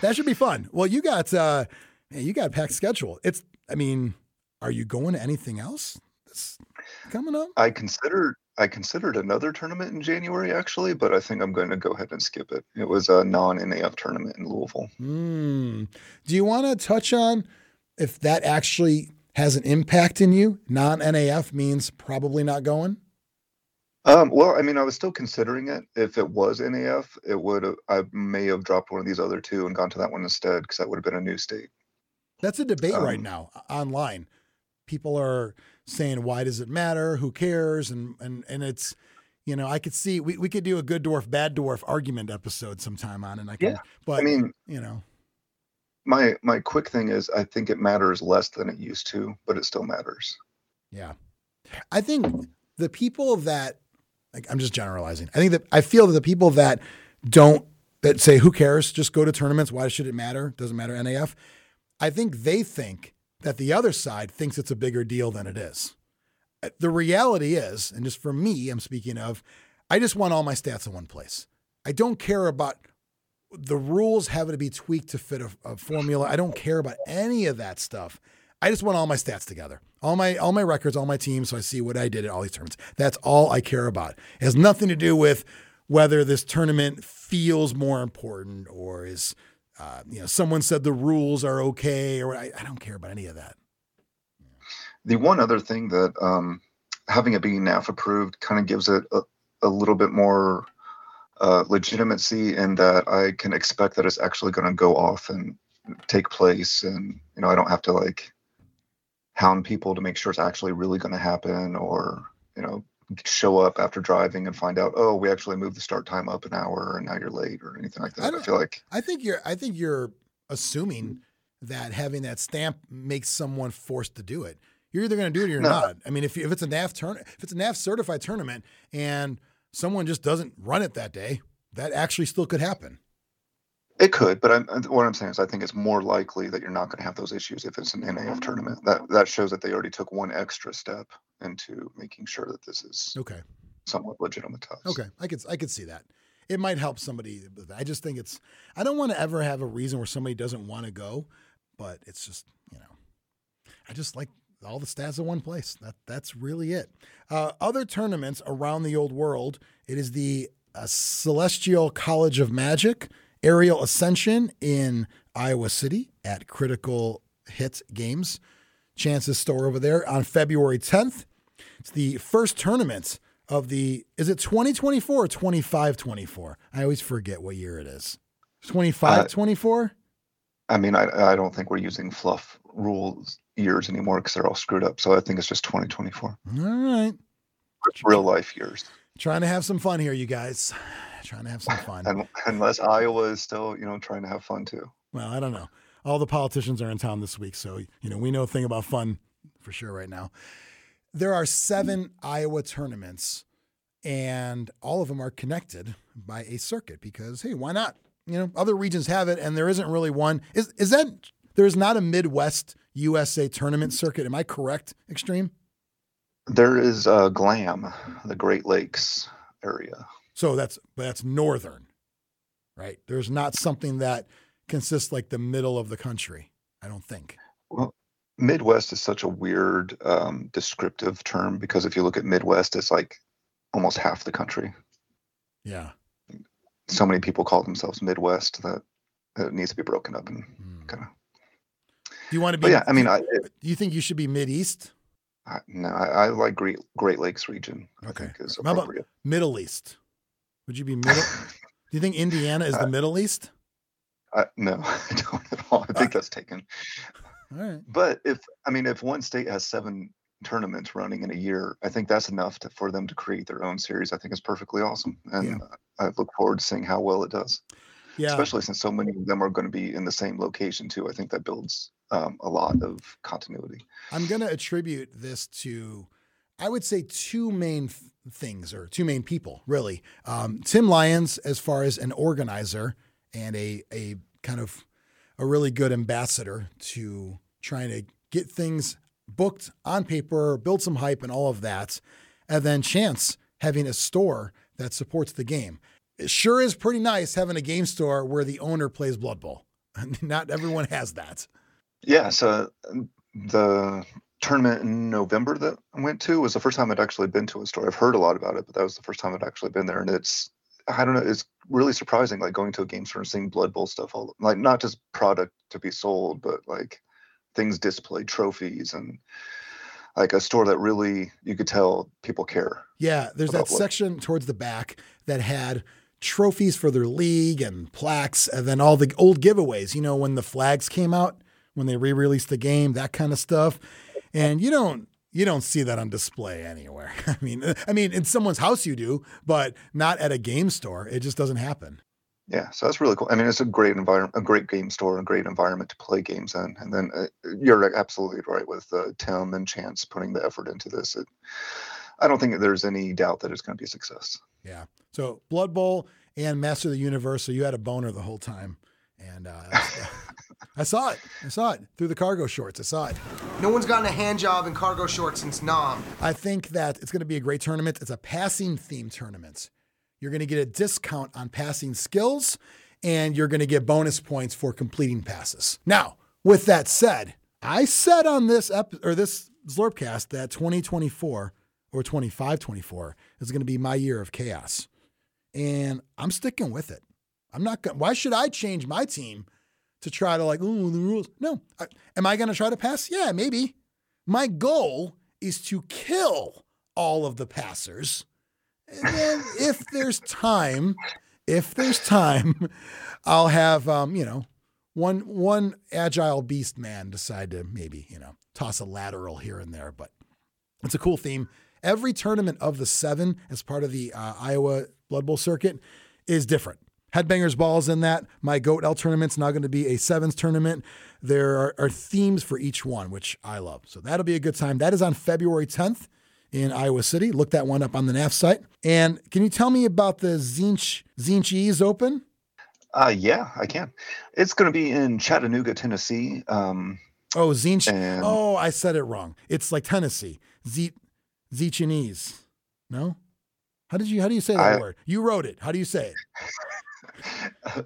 Speaker 5: That should be fun. Well, you got uh man, you got a packed schedule. It's I mean, are you going to anything else that's coming up?
Speaker 4: I considered I considered another tournament in January actually, but I think I'm going to go ahead and skip it. It was a non-NAF tournament in Louisville.
Speaker 5: Hmm. Do you want to touch on if that actually has an impact in you? Non NAF means probably not going.
Speaker 4: Um, well, I mean, I was still considering it. If it was NAF, it would have. I may have dropped one of these other two and gone to that one instead because that would have been a new state.
Speaker 5: That's a debate right
Speaker 4: Um,
Speaker 5: now online. People are saying, "Why does it matter? Who cares?" And and and it's, you know, I could see we, we could do a good dwarf bad dwarf argument episode sometime on, and I can.
Speaker 4: Yeah,
Speaker 5: but
Speaker 4: I mean,
Speaker 5: you know,
Speaker 4: my my quick thing is, I think it matters less than it used to, but it still matters.
Speaker 5: yeah, I think the people that like I'm just generalizing. I think that I feel that the people that don't that say who cares, just go to tournaments. Why should it matter? Doesn't matter NAF. I think they think that the other side thinks it's a bigger deal than it is. Uh, The reality is, and just for me, I'm speaking of, I just want all my stats in one place. I don't care about the rules having to be tweaked to fit a, a formula. I don't care about any of that stuff. I just want all my stats together, all my all my records, all my teams, so I see what I did at all these tournaments. That's all I care about. It has nothing to do with whether this tournament feels more important or is, uh, you know, someone said the rules are okay, or I, I don't care about any of that.
Speaker 4: The one other thing that um, having it being NAF approved kind of gives it a, a little bit more uh, legitimacy in that I can expect that it's actually going to go off and take place, and you know I don't have to like hound people to make sure it's actually really going to happen, or you know show up after driving and find out oh we actually moved the start time up an hour and now you're late or anything like that. I,
Speaker 5: don't-
Speaker 4: feel like
Speaker 5: I think you're I think you're assuming that having that stamp makes someone forced to do it. You're either going to do it or you're
Speaker 4: No.
Speaker 5: not. I mean, if if it's a NAF turn, if it's a NAF certified tournament and someone just doesn't run it that day, that actually still could happen.
Speaker 4: It could, but I'm, what I'm saying is I think it's more likely that you're not going to have those issues if it's an NAF tournament. That that shows that they already took one extra step into making sure that this is
Speaker 5: Okay.
Speaker 4: somewhat legitimatized.
Speaker 5: Okay, I could I could see that. It might help somebody. I just think it's. I don't want to ever have a reason where somebody doesn't want to go, but it's just you know, I just like all the stats in one place. That that's really it. Uh, other tournaments around the old world. It is the uh, Celestial College of Magic Aerial Ascension in Iowa City at Critical Hit Games. Chances store over there on February 10th. It's the first tournament of the is it 2024 or 25 24? I always forget what year it is. 25
Speaker 4: Uh,
Speaker 5: 24?
Speaker 4: I mean, I I don't think we're using fluff rules years anymore because they're all screwed up. So I think it's just 2024,
Speaker 5: All right.
Speaker 4: real life years.
Speaker 5: Trying to have some fun here, you guys. Trying to have some fun.
Speaker 4: Unless Iowa is still, you know, trying to have fun too.
Speaker 5: Well, I don't know. All the politicians are in town this week, so you know we know a thing about fun for sure right now. There are seven Iowa tournaments, and all of them are connected by a circuit because hey, why not? You know, other regions have it, and there isn't really one. Is is that there's not a Midwest USA tournament circuit? Am I correct? Xtreme.
Speaker 4: There is uh, Glam, the Great Lakes area.
Speaker 5: So that's but that's northern, right? There's not something that consists like the middle of the country. I don't think.
Speaker 4: Well, Midwest is such a weird um, descriptive term because if you look at Midwest, it's like almost half the country.
Speaker 5: Yeah.
Speaker 4: So many people call themselves Midwest that that it needs to be broken up and
Speaker 5: Hmm.
Speaker 4: kind of.
Speaker 5: Do you want to be?
Speaker 4: But yeah, I mean, I, it,
Speaker 5: do you think you should be mid east?
Speaker 4: I no, I, I like Great Great Lakes region.
Speaker 5: Okay.
Speaker 4: I think is appropriate.
Speaker 5: Middle East? Would you be middle? do you think Indiana is the
Speaker 4: Uh,
Speaker 5: Middle East?
Speaker 4: I, no, I don't at all. I think that's taken.
Speaker 5: All right.
Speaker 4: But if I mean, if one state has seven tournaments running in a year, I think that's enough to, for them to create their own series. I think it's perfectly awesome, and I look forward to seeing how well it does.
Speaker 5: Yeah.
Speaker 4: Especially since so many of them are going to be in the same location too. I think that builds um, a lot of continuity.
Speaker 5: I'm going to attribute this to I would say two main th- things or two main people, really. Um, Tim Lyons, as far as an organizer and a, a kind of a really good ambassador to trying to get things booked on paper, build some hype, and all of that. And then Chance having a store that supports the game. It sure is pretty nice having a game store where the owner plays Blood Bowl. Not everyone has that.
Speaker 4: Yeah, so um, the tournament in November that I went to was the first time I'd actually been to a store. I've heard a lot about it, but that was the first time I'd actually been there, and it's I don't know, it's really surprising, like going to a game store and seeing Blood Bowl stuff, all like not just product to be sold, but like things displayed, trophies, and like a store that really you could tell people care.
Speaker 5: Yeah, there's that section towards the back that had trophies for their league and plaques, and then all the old giveaways. You know, when the flags came out, when they re-released the game, that kind of stuff. And you don't you don't see that on display anywhere. I mean, I mean, in someone's house you do, but not at a game store. It just doesn't happen.
Speaker 4: Yeah, so that's really cool. I mean, it's a great environment, a great game store, a great environment to play games in. And then uh, you're absolutely right with uh, Tim and Chance putting the effort into this. It, I don't think there's any doubt that it's going to be a success.
Speaker 5: Yeah. So Blood Bowl and Master of the Universe. So you had a boner the whole time, and uh, I saw it. I saw it through the cargo shorts. I saw it.
Speaker 9: No one's gotten a hand job in cargo shorts since Nom.
Speaker 5: I think that it's going to be a great tournament. It's a passing theme tournament. You're going to get a discount on passing skills, and you're going to get bonus points for completing passes. Now, with that said, I said on this ep- or this Zlurpcast that 2024 or 25-24 is going to be my year of chaos, and I'm sticking with it. I'm not going. Why should I change my team to try to like, ooh, the rules? No. I, am I going to try to pass? Yeah, maybe. My goal is to kill all of the passers. And then if there's time, if there's time, I'll have um, you know, one one agile beast man decide to maybe, you know, toss a lateral here and there, but it's a cool theme. Every tournament of the seven as part of the uh, Iowa Blood Bowl circuit is different. Headbangers Balls in that. My Goat L tournament's now going to be a sevens tournament. There are, are themes for each one, which I love. So that'll be a good time. That is on February 10th in Iowa City. Look that one up on the NAF site. And can you tell me about the Zinch Zinch Ease Open?
Speaker 4: Uh, yeah, I can. It's going to be in Chattanooga, Tennessee. Um,
Speaker 5: Oh, Zinch.
Speaker 4: And-
Speaker 5: Oh, I said it wrong. It's like Tennessee. Z Zichinese. No? How did you how do you say that
Speaker 4: I-
Speaker 5: word? You wrote it. How do you say it?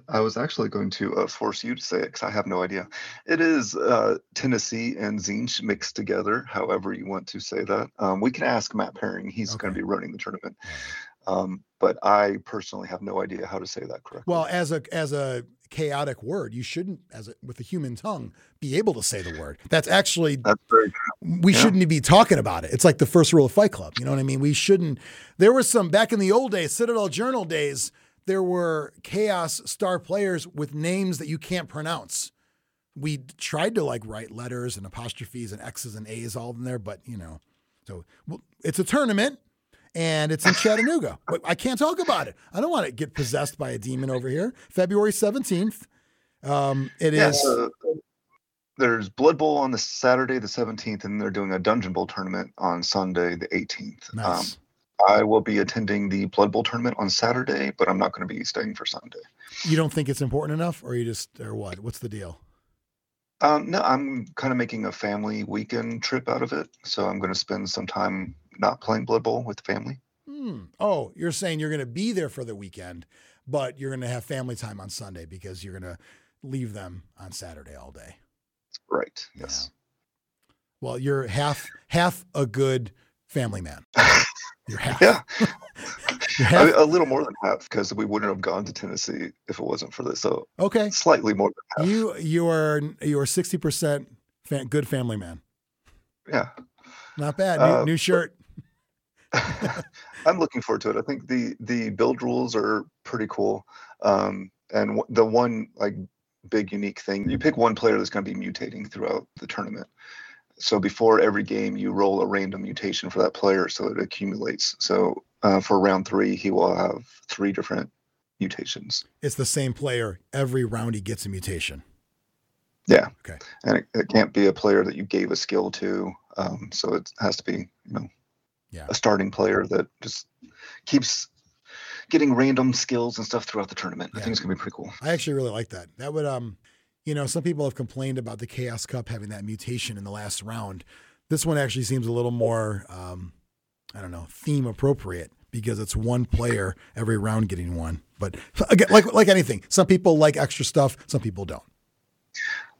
Speaker 4: I was actually going to uh, force you to say it because I have no idea. It is uh, Tennessee and Zinch mixed together, however you want to say that. Um, we can ask Matt Herring. He's going to be running the tournament. Um, but I personally have no idea how to say that correctly.
Speaker 5: Well, as a as a chaotic word, you shouldn't, as a, with a human tongue, be able to say the word. That's actually
Speaker 4: That's very
Speaker 5: we
Speaker 4: Yeah.
Speaker 5: shouldn't be talking about it. It's like the first rule of Fight Club. You know what I mean? We shouldn't. There was some back in the old days, Citadel Journal days. There were chaos star players with names that you can't pronounce. We tried to like write letters and apostrophes and X's and A's all in there, but you know, so well, it's a tournament and it's in Chattanooga. but I can't talk about it. I don't want to get possessed by a demon over here. February seventeenth. Um, it is.
Speaker 4: yeah, so there's Blood Bowl on the Saturday, the 17th, and they're doing a Dungeon Bowl tournament on Sunday, the 18th.
Speaker 5: Nice.
Speaker 4: I will be attending the Blood Bowl tournament on Saturday, but I'm not going to be staying for Sunday.
Speaker 5: you don't think it's important enough, or you just, or what? What's the deal?
Speaker 4: Um, no, I'm kind of making a family weekend trip out of it. So I'm going to spend some time not playing Blood Bowl with the family.
Speaker 5: Hmm. Oh, you're saying you're going to be there for the weekend, but you're going to have family time on Sunday because you're going to leave them on Saturday all day.
Speaker 4: Right. Yes.
Speaker 5: Well, you're half half a good family man. You're half.
Speaker 4: Yeah.
Speaker 5: You're
Speaker 4: I mean, a little more than half because we wouldn't have gone to Tennessee if it wasn't for this. So
Speaker 5: okay.
Speaker 4: slightly more than half.
Speaker 5: You you are you are sixty percent fa- good family man.
Speaker 4: Yeah.
Speaker 5: Not bad. New,
Speaker 4: Uh,
Speaker 5: new shirt.
Speaker 4: I'm looking forward to it. I think the the build rules are pretty cool. Um, and w- the one like big unique thing, you pick one player that's going to be mutating throughout the tournament. So before every game, you roll a random mutation for that player, so it accumulates. So uh, for round three, he will have three different mutations.
Speaker 5: It's the same player every round. He gets a mutation.
Speaker 4: Yeah.
Speaker 5: Okay.
Speaker 4: And it, it can't be a player that you gave a skill to. Um, so it has to be, you know,
Speaker 5: Yeah.
Speaker 4: a starting player that just keeps getting random skills and stuff throughout the tournament. I think it's gonna be pretty cool.
Speaker 5: I actually really like that. That would, um, you know, some people have complained about the Chaos Cup having that mutation in the last round. This one actually seems a little more, um, I don't know, theme appropriate because it's one player every round getting one. But again, like like anything, some people like extra stuff, some people don't.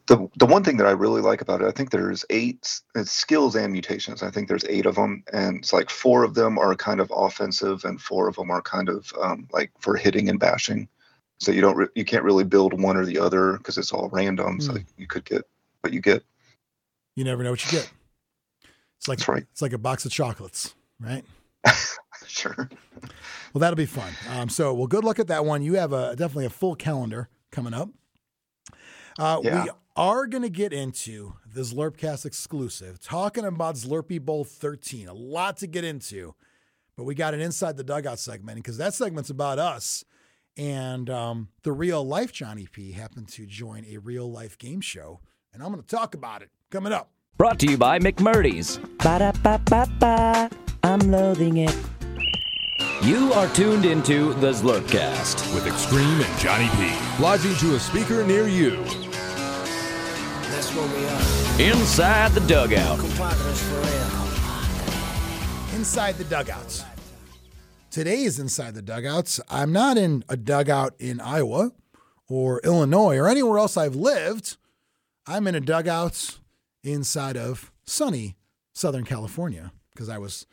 Speaker 4: the the one thing that I really like about it, I think there's eight skills and mutations. I think there's eight of them, and it's like four of them are kind of offensive, and four of them are kind of um, like for hitting and bashing. So you don't re- you can't really build one or the other because it's all random. So
Speaker 5: Hmm.
Speaker 4: you could get what you get.
Speaker 5: You never know what you get. It's like
Speaker 4: right.
Speaker 5: it's like a box of chocolates, right?
Speaker 4: Sure.
Speaker 5: Well, that'll be fun. Um, so, well, good luck at that one. You have a definitely a full calendar coming up. Uh,
Speaker 4: Yeah.
Speaker 5: We are going to get into the Zlurpcast exclusive, talking about Zlurpee Bowl 13. A lot to get into, but we got an inside the dugout segment because that segment's about us. And um, the real life Jonny P happened to join a real life game show, and I'm going to talk about it coming up.
Speaker 1: Brought to you by McMurdy's.
Speaker 8: Ba-da-ba-ba-ba. I'm loathing it.
Speaker 1: You are tuned into the Zlurpcast.
Speaker 10: With Xtreme and Jonny P. Lodging to a speaker near you.
Speaker 7: That's what we are.
Speaker 1: Inside the dugout.
Speaker 5: Inside the dugouts. Today is inside the dugouts. I'm not in a dugout in Iowa or Illinois or anywhere else I've lived. I'm in a dugout inside of sunny Southern California because I was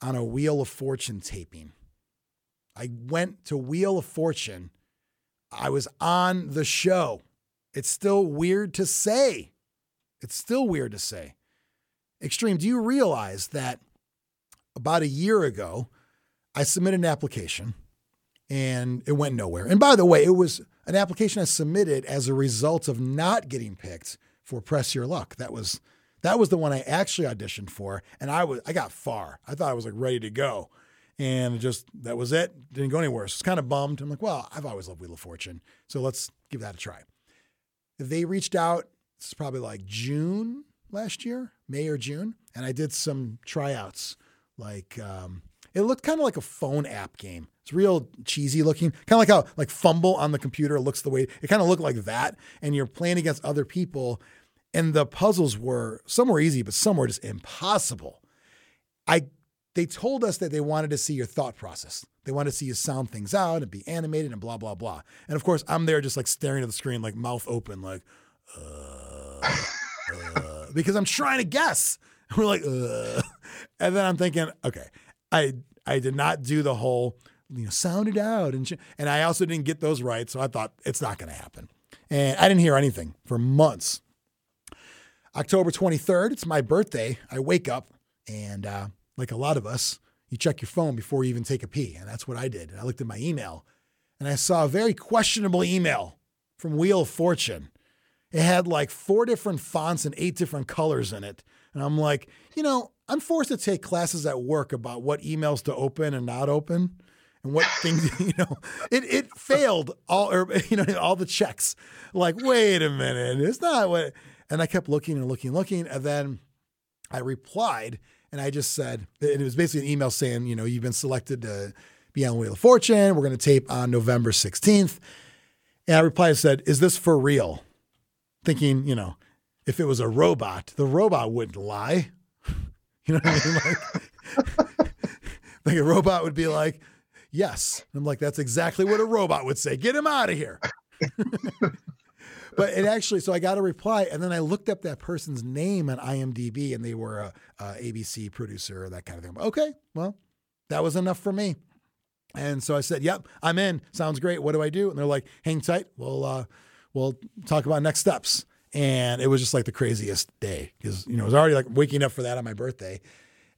Speaker 5: on a Wheel of Fortune taping. I went to Wheel of Fortune. I was on the show. It's still weird to say. It's still weird to say. Xtreme, do you realize that about a year ago, I submitted an application and it went nowhere. And by the way, it was an application I submitted as a result of not getting picked for Press Your Luck. That was that was the one I actually auditioned for, and I was I got far. I thought I was like ready to go, and just that was it. Didn't go anywhere. So it's kind of bummed. I'm like, well, I've always loved Wheel of Fortune, so let's give that a try. They reached out. It's probably like June last year, May or June, and I did some tryouts. Like um, it looked kind of like a phone app game. It's real cheesy looking, kind of like how like FUMBBL on the computer looks the way it kind of looked like that. And you're playing against other people, and the puzzles were some were easy, but some were just impossible. I they told us that they wanted to see your thought process. They wanted to see you sound things out and be animated and blah blah blah. And of course, I'm there just like staring at the screen, like mouth open, like, uh, uh, because I'm trying to guess. We're like, uh. and then I'm thinking, okay, I I did not do the whole you know sound it out and and I also didn't get those right, so I thought it's not going to happen. And I didn't hear anything for months. October 23rd, it's my birthday. I wake up and uh, like a lot of us, you check your phone before you even take a pee, and that's what I did. And I looked at my email and I saw a very questionable email from Wheel of Fortune. It had like four different fonts and eight different colors in it. And I'm like, you know, I'm forced to take classes at work about what emails to open and not open and what things, you know, it, it failed all, or, er, you know, all the checks. Like, wait a minute, it's not what, and I kept looking and looking and looking. And then I replied and I just said, it was basically an email saying, you know, you've been selected to be on Wheel of Fortune. We're going to tape on November 16th. And I replied and said, is this for real? Thinking, you know, if it was a robot, the robot wouldn't lie. You know what I mean? Like, like a robot would be like, yes. And I'm like, that's exactly what a robot would say. Get him out of here. but it actually, so I got a reply, and then I looked up that person's name on IMDb, and they were a, a ABC producer or that kind of thing. Okay, well, that was enough for me. And so I said, "Yep, I'm in. Sounds great. What do I do?" And they're like, "Hang tight. We'll uh, we'll talk about next steps." And it was just like the craziest day because you know it was already like waking up for that on my birthday.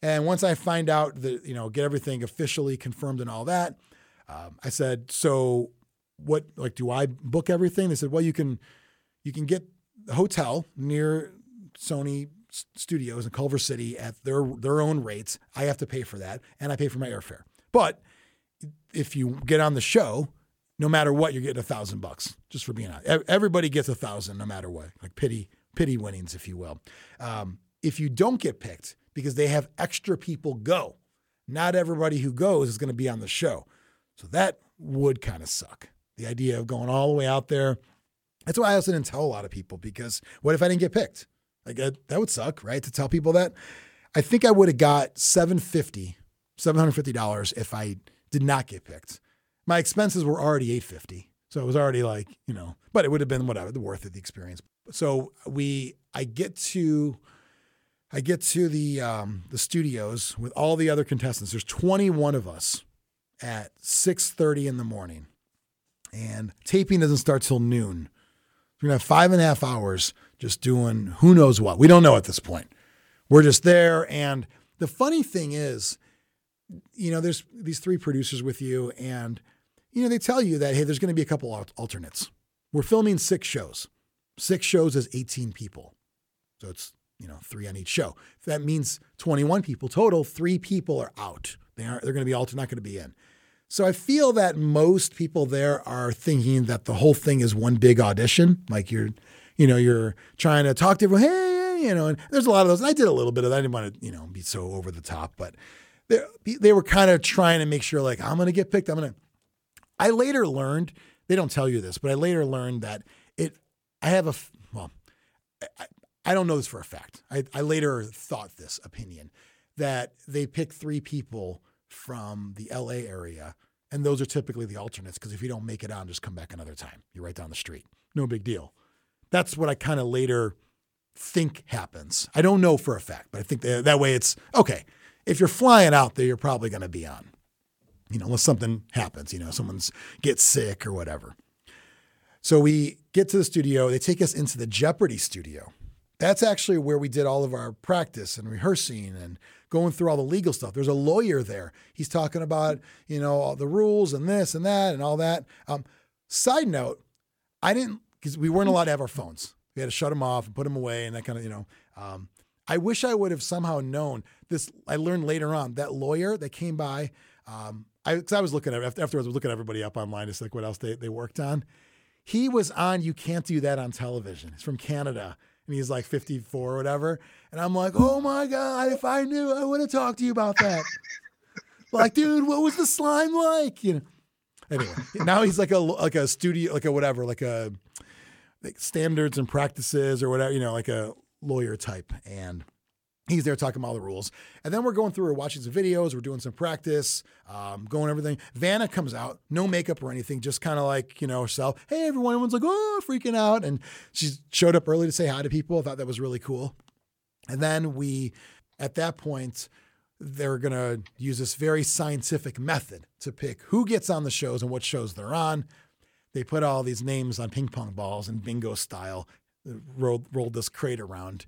Speaker 5: And once I find out that you know get everything officially confirmed and all that, um, I said, "So what? Like, do I book everything?" They said, "Well, you can you can get a hotel near Sony Studios in Culver City at their their own rates. I have to pay for that, and I pay for my airfare. But if you get on the show, no matter what, you're getting a thousand bucks just for being on. Everybody gets a thousand no matter what, like pity pity winnings, if you will. Um, if you don't get picked because they have extra people go, not everybody who goes is going to be on the show. So that would kind of suck. The idea of going all the way out there. That's why I also didn't tell a lot of people because what if I didn't get picked? Like that, that would suck, right? To tell people that. I think I would have got 750 $750 if I did not get picked. My expenses were already 850 so it was already like, you know, but it would have been whatever, the worth of the experience. So we I get to I get to the um, the studios with all the other contestants. There's 21 of us at 6:30 in the morning, and taping doesn't start till noon. We're gonna have five and a half hours just doing who knows what. We don't know at this point. We're just there, and the funny thing is, you know, there's these three producers with you, and you know they tell you that hey, there's going to be a couple alternates. We're filming six shows. Six shows is 18 people, so it's you know, three on each show. That means 21 people total, three people are out. They aren't, they're going to be alternate, not going to be in. So I feel that most people there are thinking that the whole thing is one big audition. Like you're, you know, you're trying to talk to everyone, hey, you know, and there's a lot of those. And I did a little bit of that. I didn't want to, you know, be so over the top, but they, they were kind of trying to make sure like, I'm going to get picked. I'm going to, I later learned, they don't tell you this, but I later learned that it, I have a, well, I, I don't know this for a fact. I, I later thought this opinion that they pick three people from the LA area, and those are typically the alternates because if you don't make it on, just come back another time. You're right down the street. No big deal. That's what I kind of later think happens. I don't know for a fact, but I think that, that way it's okay. If you're flying out there, you're probably going to be on, you know, unless something happens, you know, someone's gets sick or whatever. So we get to the studio. They take us into the Jeopardy studio that's actually where we did all of our practice and rehearsing and going through all the legal stuff. There's a lawyer there. He's talking about, you know, all the rules and this and that and all that. Um, side note, I didn't, because we weren't allowed to have our phones. We had to shut them off and put them away and that kind of, you know. Um, I wish I would have somehow known this. I learned later on that lawyer that came by, um, I, cause I was looking at, afterwards, I was looking at everybody up online, just like what else they, they worked on. He was on You Can't Do That on Television. He's from Canada and he's like 54 or whatever. And I'm like, oh my God, if I knew, I would have talked to you about that. like, dude, what was the slime like? You know. Anyway, now he's like a like a studio, like a whatever, like a like standards and practices or whatever, you know, like a lawyer type. And he's there talking about all the rules. And then we're going through, we're watching some videos, we're doing some practice, um, going everything. Vanna comes out, no makeup or anything, just kind of like, you know, herself. Hey, everyone. Everyone's like, oh, freaking out. And she showed up early to say hi to people. I thought that was really cool. And then we, at that point, they're going to use this very scientific method to pick who gets on the shows and what shows they're on. They put all these names on ping pong balls and bingo style, rolled, rolled this crate around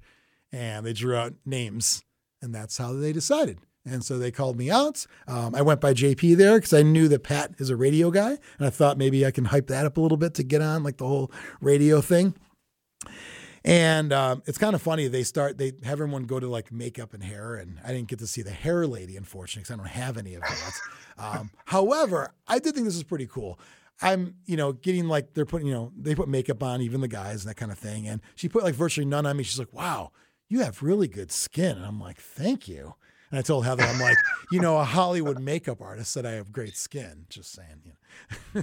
Speaker 5: and they drew out names, and that's how they decided. And so they called me out. Um, I went by JP there because I knew that Pat is a radio guy, and I thought maybe I can hype that up a little bit to get on like the whole radio thing. And um, it's kind of funny. They start, they have everyone go to like makeup and hair, and I didn't get to see the hair lady, unfortunately, because I don't have any of that. um, however, I did think this was pretty cool. I'm, you know, getting like they're putting, you know, they put makeup on, even the guys and that kind of thing. And she put like virtually none on me. She's like, wow, you have really good skin. And I'm like, thank you. And I told Heather, I'm like, you know, a Hollywood makeup artist said I have great skin. Just saying, you know.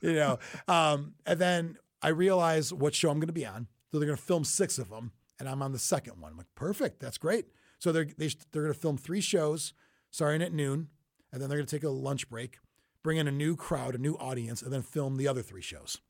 Speaker 5: you know. Um, and then I realize what show I'm going to be on. So they're going to film six of them, and I'm on the second one. I'm like, perfect, that's great. So they're they, are they are going to film three shows, starting at noon, and then they're going to take a lunch break, bring in a new crowd, a new audience, and then film the other three shows.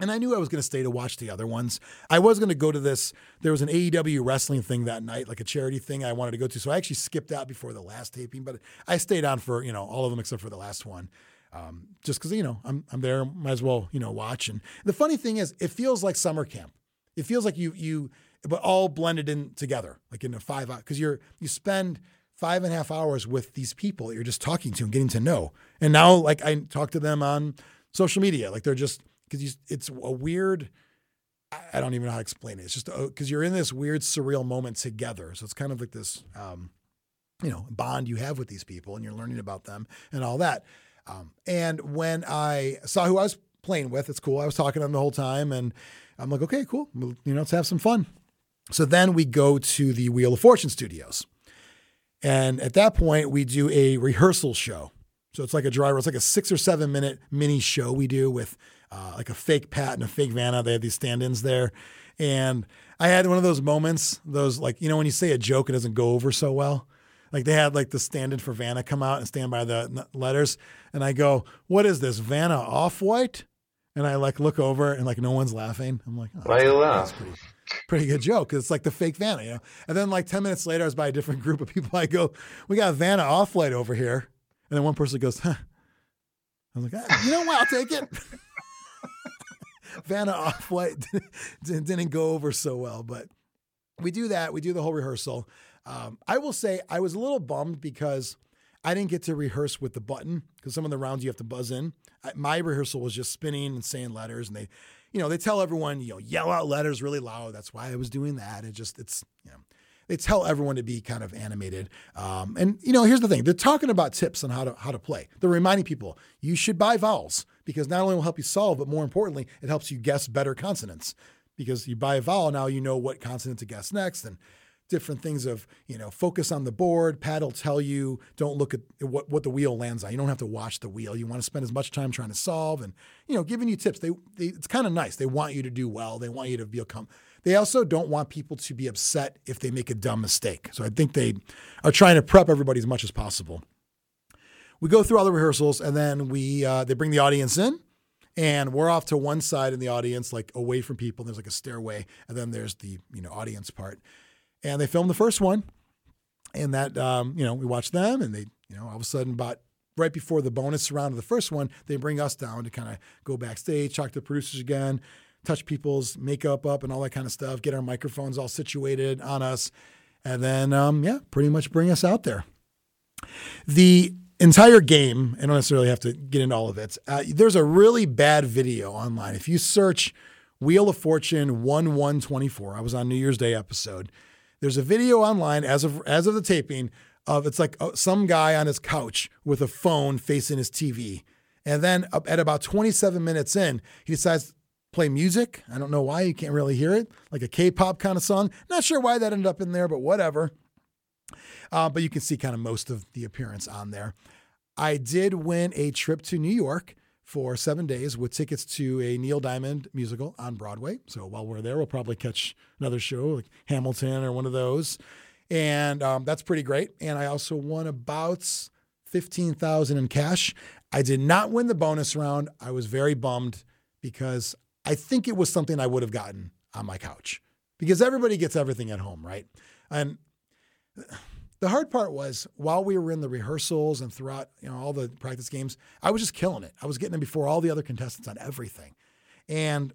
Speaker 5: And I knew I was going to stay to watch the other ones. I was going to go to this. There was an AEW wrestling thing that night, like a charity thing I wanted to go to. So I actually skipped out before the last taping, but I stayed on for you know all of them except for the last one, um, just because you know I'm I'm there, might as well you know watch. And the funny thing is, it feels like summer camp. It feels like you you but all blended in together, like in a five hour because you're you spend five and a half hours with these people that you're just talking to and getting to know. And now like I talk to them on social media, like they're just because it's a weird. I don't even know how to explain it. It's just because you're in this weird surreal moment together. So it's kind of like this, um, you know, bond you have with these people, and you're learning about them and all that. Um, and when I saw who I was playing with, it's cool. I was talking to them the whole time, and I'm like, okay, cool. You know, let's have some fun. So then we go to the Wheel of Fortune studios. And at that point, we do a rehearsal show. So it's like a dry, it's like a six or seven minute mini show we do with uh, like a fake Pat and a fake Vanna. They had these stand ins there. And I had one of those moments, those like, you know, when you say a joke, it doesn't go over so well. Like they had like the stand in for Vanna come out and stand by the letters. And I go, what is this, Vanna off white? And I like look over and like no one's laughing. I'm like, oh,
Speaker 11: Why you laugh?
Speaker 5: pretty, pretty good joke. It's like the fake Vanna, you know. And then like ten minutes later, I was by a different group of people. I go, "We got Vanna off white over here," and then one person goes, "Huh." I was like, ah, "You know what? I'll take it." Vanna off white didn't, go over so well, but we do that. We do the whole rehearsal. Um, I will say I was a little bummed because I didn't get to rehearse with the button because some of the rounds you have to buzz in. I, my rehearsal was just spinning and saying letters, and they, you know, they tell everyone, you know, yell out letters really loud. That's why I was doing that. It just, it's, you know, they tell everyone to be kind of animated. Um, and you know, here's the thing: they're talking about tips on how to how to play. They're reminding people you should buy vowels because not only will help you solve, but more importantly, it helps you guess better consonants. Because you buy a vowel, now you know what consonant to guess next, and different things of you know focus on the board. Pat will tell you don't look at what what the wheel lands on. You don't have to watch the wheel. You want to spend as much time trying to solve, and you know giving you tips. They, they it's kind of nice. They want you to do well. They want you to become. They also don't want people to be upset if they make a dumb mistake. So I think they are trying to prep everybody as much as possible. We go through all the rehearsals, and then we uh, they bring the audience in, and we're off to one side in the audience, like away from people. There's like a stairway, and then there's the you know audience part. And they filmed the first one, and that um, you know we watch them, and they you know all of a sudden about right before the bonus round of the first one, they bring us down to kind of go backstage, talk to the producers again, touch people's makeup up and all that kind of stuff, get our microphones all situated on us, and then um, yeah, pretty much bring us out there. The entire game, I don't necessarily have to get into all of it. Uh, there's a really bad video online. If you search Wheel of Fortune 1124, I was on New Year's Day episode. There's a video online as of as of the taping of it's like uh, some guy on his couch with a phone facing his TV. And then at about 27 minutes in, he decides to play music. I don't know why, you can't really hear it, like a K-pop kind of song. Not sure why that ended up in there, but whatever. Uh, but you can see kind of most of the appearance on there. I did win a trip to New York for seven days with tickets to a Neil Diamond musical on Broadway. So while we're there, we'll probably catch another show like Hamilton or one of those. And um, that's pretty great. And I also won about 15,000 in cash. I did not win the bonus round. I was very bummed because I think it was something I would have gotten on my couch because everybody gets everything at home, right? And the hard part was while we were in the rehearsals and throughout you know all the practice games, I was just killing it. I was getting them before all the other contestants on everything. And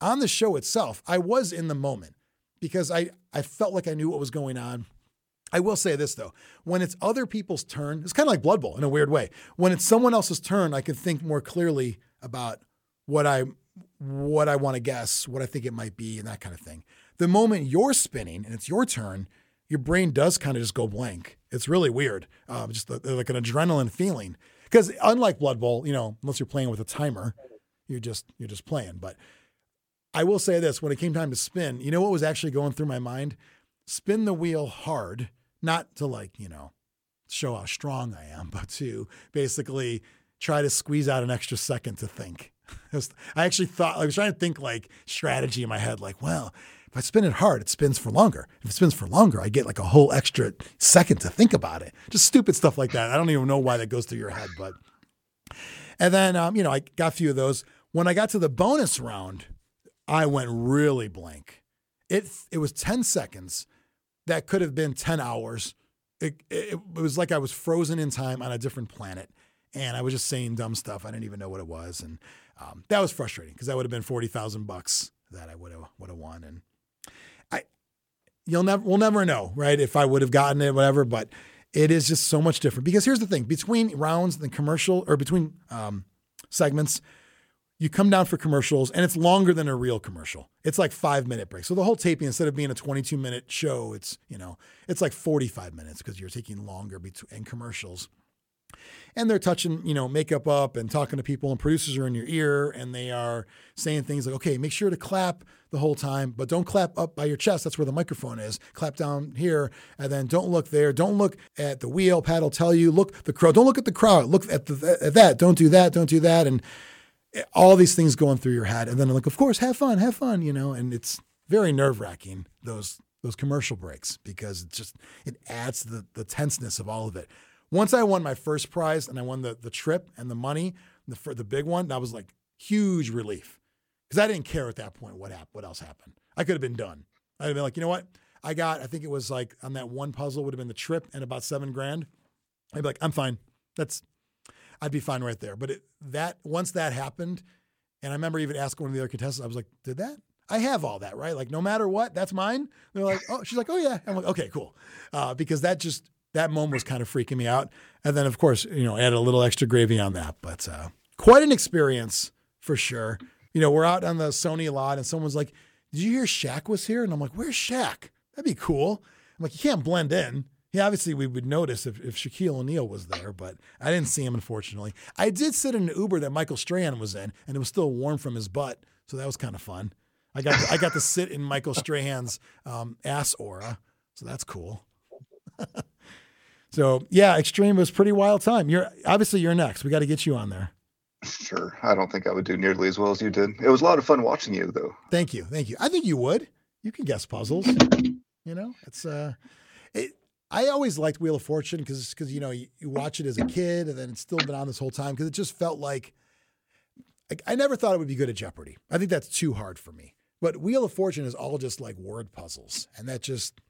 Speaker 5: on the show itself, I was in the moment because I, I felt like I knew what was going on. I will say this though, when it's other people's turn, it's kind of like Blood Bowl in a weird way. When it's someone else's turn, I can think more clearly about what I what I want to guess, what I think it might be, and that kind of thing. The moment you're spinning and it's your turn, your brain does kind of just go blank. It's really weird, um, just like an adrenaline feeling. Because unlike Blood Bowl, you know, unless you're playing with a timer, you're just you're just playing. But I will say this: when it came time to spin, you know what was actually going through my mind? Spin the wheel hard, not to like you know show how strong I am, but to basically try to squeeze out an extra second to think. I actually thought I was trying to think like strategy in my head, like, well, if I spin it hard, it spins for longer. If it spins for longer, I get like a whole extra second to think about it. Just stupid stuff like that. I don't even know why that goes through your head, but. And then, um, you know, I got a few of those. When I got to the bonus round, I went really blank. It it was ten seconds. That could have been ten hours. It, it, it was like I was frozen in time on a different planet, and I was just saying dumb stuff. I didn't even know what it was, and um, that was frustrating because that would have been forty thousand bucks that I would have would have won. And you'll never, we'll never know, right? If I would have gotten it, whatever. But it is just so much different because here's the thing: between rounds and commercial, or between um, segments, you come down for commercials, and it's longer than a real commercial. It's like five minute break. So the whole taping, instead of being a 22 minute show, it's you know it's like 45 minutes because you're taking longer between commercials. And they're touching, you know, makeup up and talking to people, and producers are in your ear, and they are saying things like, "Okay, make sure to clap the whole time, but don't clap up by your chest. That's where the microphone is. Clap down here, and then don't look there. Don't look at the wheel. Pat will tell you, look the crowd. Don't look at the crowd. Look at the at that. Don't do that. Don't do that." And all these things going through your head, and then like, of course, have fun, have fun, you know, and it's very nerve wracking those those commercial breaks because it just it adds the, the tenseness of all of it. Once I won my first prize and I won the the trip and the money, the for the big one, that was like huge relief because I didn't care at that point what happened, what else happened. I could have been done. I'd have been like, you know what? I got, I think it was like on that one puzzle would have been the trip and about seven grand. I'd be like, I'm fine. That's, I'd be fine right there. But it, that once that happened, and I remember even asking one of the other contestants, I was like, did that? I have all that, right? Like no matter what, that's mine. They're like, oh, she's like, oh yeah. I'm like, okay, cool. Uh, because that just that moment was kind of freaking me out. And then of course, you know, add a little extra gravy on that. But uh, quite an experience for sure. You know, we're out on the Sony lot, and someone's like, "Did you hear Shaq was here?" And I'm like, "Where's Shaq? That'd be cool." I'm like, "You can't blend in." Yeah, obviously we would notice if, if Shaquille O'Neal was there, but I didn't see him unfortunately. I did sit in an Uber that Michael Strahan was in, and it was still warm from his butt, so that was kind of fun. I got to, I got to sit in Michael Strahan's um, ass aura, so that's cool. so yeah, Xtreme was pretty wild time. You're obviously you're next. We got to get you on there.
Speaker 4: Sure. I don't think I would do nearly as well as you did. It was a lot of fun watching you, though.
Speaker 5: Thank you. Thank you. I think you would. You can guess puzzles. You know, it's uh, it. I always liked Wheel of Fortune because because you know you, you, watch it as a kid and then it's still been on this whole time because it just felt like, like I never thought it would be good at Jeopardy. I think that's too hard for me. But Wheel of Fortune is all just like word puzzles, and that just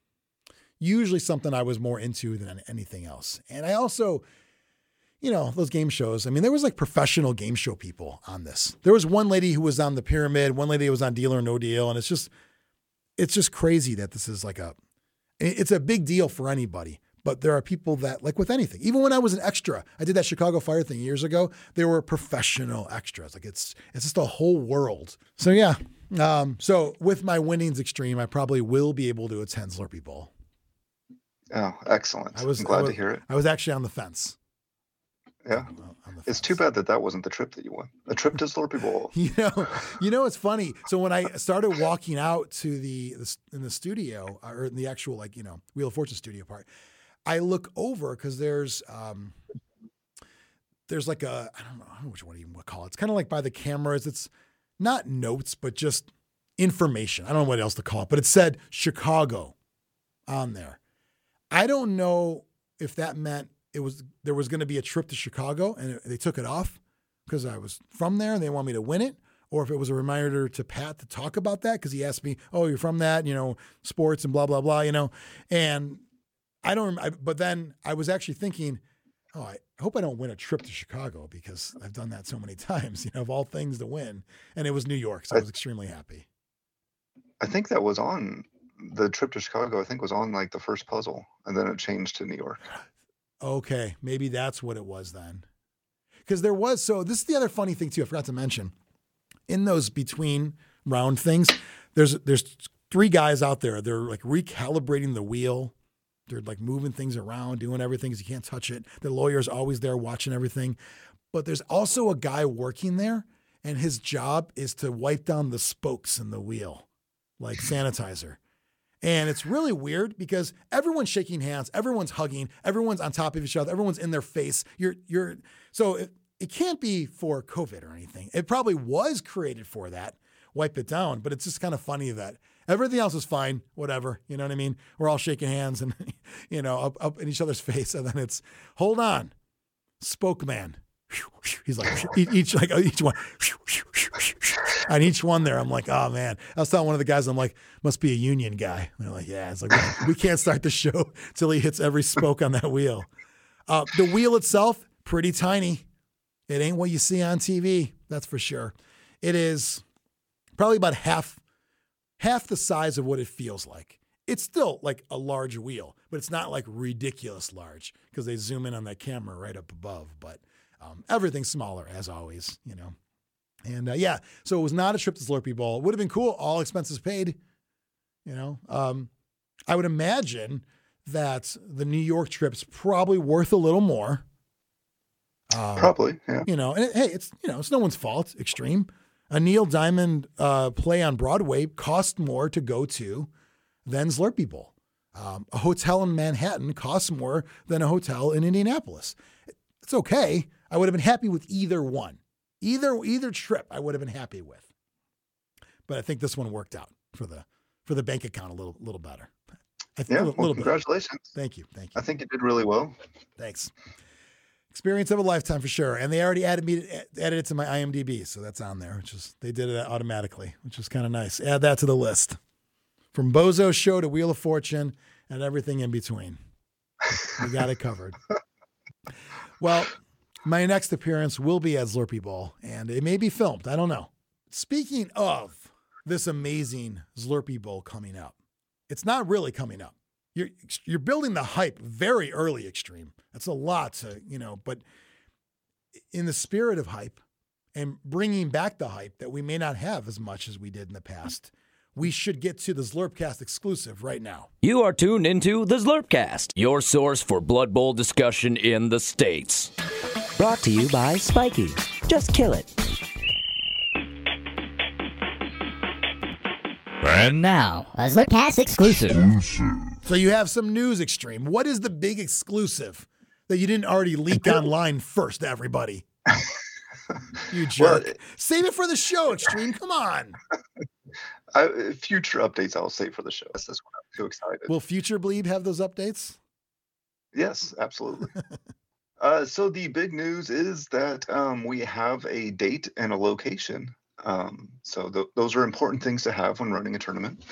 Speaker 5: usually something I was more into than anything else. And I also you know, those game shows. I mean, there was like professional game show people on this. There was one lady who was on the pyramid, one lady who was on Deal or No Deal, and it's just it's just crazy that this is like a it's a big deal for anybody. But there are people that like with anything. Even when I was an extra, I did that Chicago Fire thing years ago. There were professional extras. Like it's it's just a whole world. So yeah. Um, so with my winnings Xtreme, I probably will be able to attend Zlurpee Bowl.
Speaker 4: Oh, excellent! I was I'm glad
Speaker 5: was,
Speaker 4: to hear it.
Speaker 5: I was actually on the fence.
Speaker 4: Yeah. It's too bad that that wasn't the trip that you won. A trip to Zlurpee Bowl.
Speaker 5: you know, you know, it's funny. So when I started walking out to the, the in the studio uh, or in the actual like you know Wheel of Fortune studio part, I look over because there's um, there's like a I don't know, I don't know which one you would call it. It's kind of like by the cameras. It's not notes, but just information. I don't know what else to call it, but it said Chicago on there. I don't know if that meant it was there was going to be a trip to Chicago and they took it off because I was from there and they want me to win it, or if it was a reminder to Pat to talk about that because he asked me, "Oh, you're from that, you know, sports and blah blah blah," you know, and I don't. I, but then I was actually thinking, "Oh, I hope I don't win a trip to Chicago because I've done that so many times, you know, of all things to win." And it was New York, so I was extremely happy.
Speaker 4: I think that was on the trip to Chicago. I think was on like the first puzzle, and then it changed to New York.
Speaker 5: Okay, maybe that's what it was then. Because there was, so this is the other funny thing too, I forgot to mention. In those between round things, there's there's three guys out there. They're like recalibrating the wheel. They're like moving things around, doing everything because you can't touch it. The lawyer's always there watching everything. But there's also a guy working there, and his job is to wipe down the spokes in the wheel, like sanitizer. And it's really weird because everyone's shaking hands, everyone's hugging, everyone's on top of each other, everyone's in their face. You're you're so it, it can't be for COVID or anything. It probably was created for that. Wipe it down, but it's just kind of funny that everything else is fine, whatever. You know what I mean? We're all shaking hands and you know up up in each other's face, and then it's hold on, spokesman. He's like each like each one, and each one there. I'm like, oh man. I was telling one of the guys, I'm like, must be a union guy. And they're like, yeah. It's like we can't start the show till he hits every spoke on that wheel. Uh, the wheel itself, pretty tiny. It ain't what you see on TV. That's for sure. It is probably about half half the size of what it feels like. It's still like a large wheel, but it's not like ridiculous large because they zoom in on that camera right up above. But um, everything's smaller as always, you know. And uh, yeah, so it was not a trip to Zlurpee Bowl. It would have been cool, all expenses paid. You know, um, I would imagine that the New York trip's probably worth a little more. Um,
Speaker 4: Probably, yeah.
Speaker 5: You know, and it- hey, it's you know, it's no one's fault. Xtreme. A Neil Diamond uh, play on Broadway cost more to go to than Zlurpee Bowl. Um, a hotel in Manhattan costs more than a hotel in Indianapolis. It's okay. I would have been happy with either one. Either either trip, I would have been happy with. But I think this one worked out for the for the bank account a little little better. I think
Speaker 4: Yeah,
Speaker 5: a
Speaker 4: well,
Speaker 5: little, bit.
Speaker 4: congratulations.
Speaker 5: Thank you. Thank you.
Speaker 4: I think you did really well.
Speaker 5: Thanks. Experience of a lifetime for sure. And they already added me added it to my IMDb, so that's on there, which is they did it automatically, which is kind of nice. Add that to the list. From Bozo Show to Wheel of Fortune and everything in between. We got it covered. Well, my next appearance will be at Zlurpee Bowl, and it may be filmed. I don't know. Speaking of this amazing Zlurpee Bowl coming up, it's not really coming up. You're you're building the hype very early, Xtreme. That's a lot to you know, but in the spirit of hype and bringing back the hype that we may not have as much as we did in the past, we should get to the Zlurpcast exclusive right now.
Speaker 1: You are tuned into the Zlurpcast, your source for Blood Bowl discussion in the States.
Speaker 8: Brought to you by Spiky. Just kill it.
Speaker 11: And now, a Zlurpcast exclusive.
Speaker 5: So you have some news, Xtreme. What is the big exclusive that you didn't already leak online first to everybody? you
Speaker 4: Well,
Speaker 5: jerk. Save it for the show, Xtreme. Come on.
Speaker 4: I, future updates I'll say for the show. That's when I'm too excited.
Speaker 5: Will Future Bleed have those updates?
Speaker 4: Yes, absolutely. uh, so the big news is that um, we have a date and a location. Um, so th- those are important things to have when running a tournament,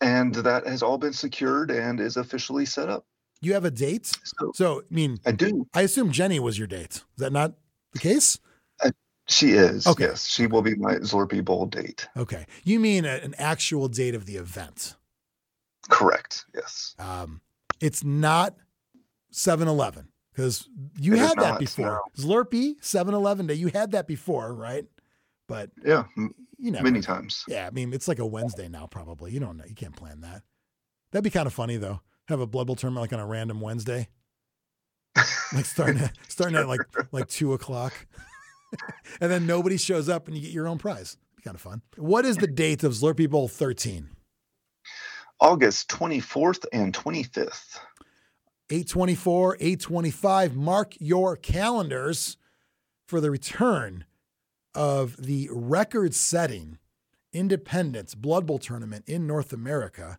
Speaker 4: and that has all been secured and is officially set up.
Speaker 5: You have a date? So, I mean,
Speaker 4: I do.
Speaker 5: I assume Jenny was your date. Is that not the case?
Speaker 4: She is.
Speaker 5: Okay.
Speaker 4: Yes, she will be my Zlurpee Bowl date.
Speaker 5: Okay. You mean a, an actual date of the event?
Speaker 4: Correct. Yes.
Speaker 5: Um, it's not 7 Eleven because you
Speaker 4: It
Speaker 5: had that
Speaker 4: not,
Speaker 5: before. Slurpee, 7 Eleven Day. You had that before, right? But
Speaker 4: Yeah,
Speaker 5: you know,
Speaker 4: many times.
Speaker 5: Yeah, I mean, it's like a Wednesday now, probably. You don't know. You can't plan that. That'd be kind of funny, though. Have a Blood Bowl tournament like on a random Wednesday. like starting at, starting at like like two o'clock, and then nobody shows up, and you get your own prize. Be kind of fun. What is the date of Zlurpee Bowl 13?
Speaker 4: August 24th and 25th.
Speaker 5: 824, 825. Mark your calendars for the return of the record setting Independence Blood Bowl tournament in North America.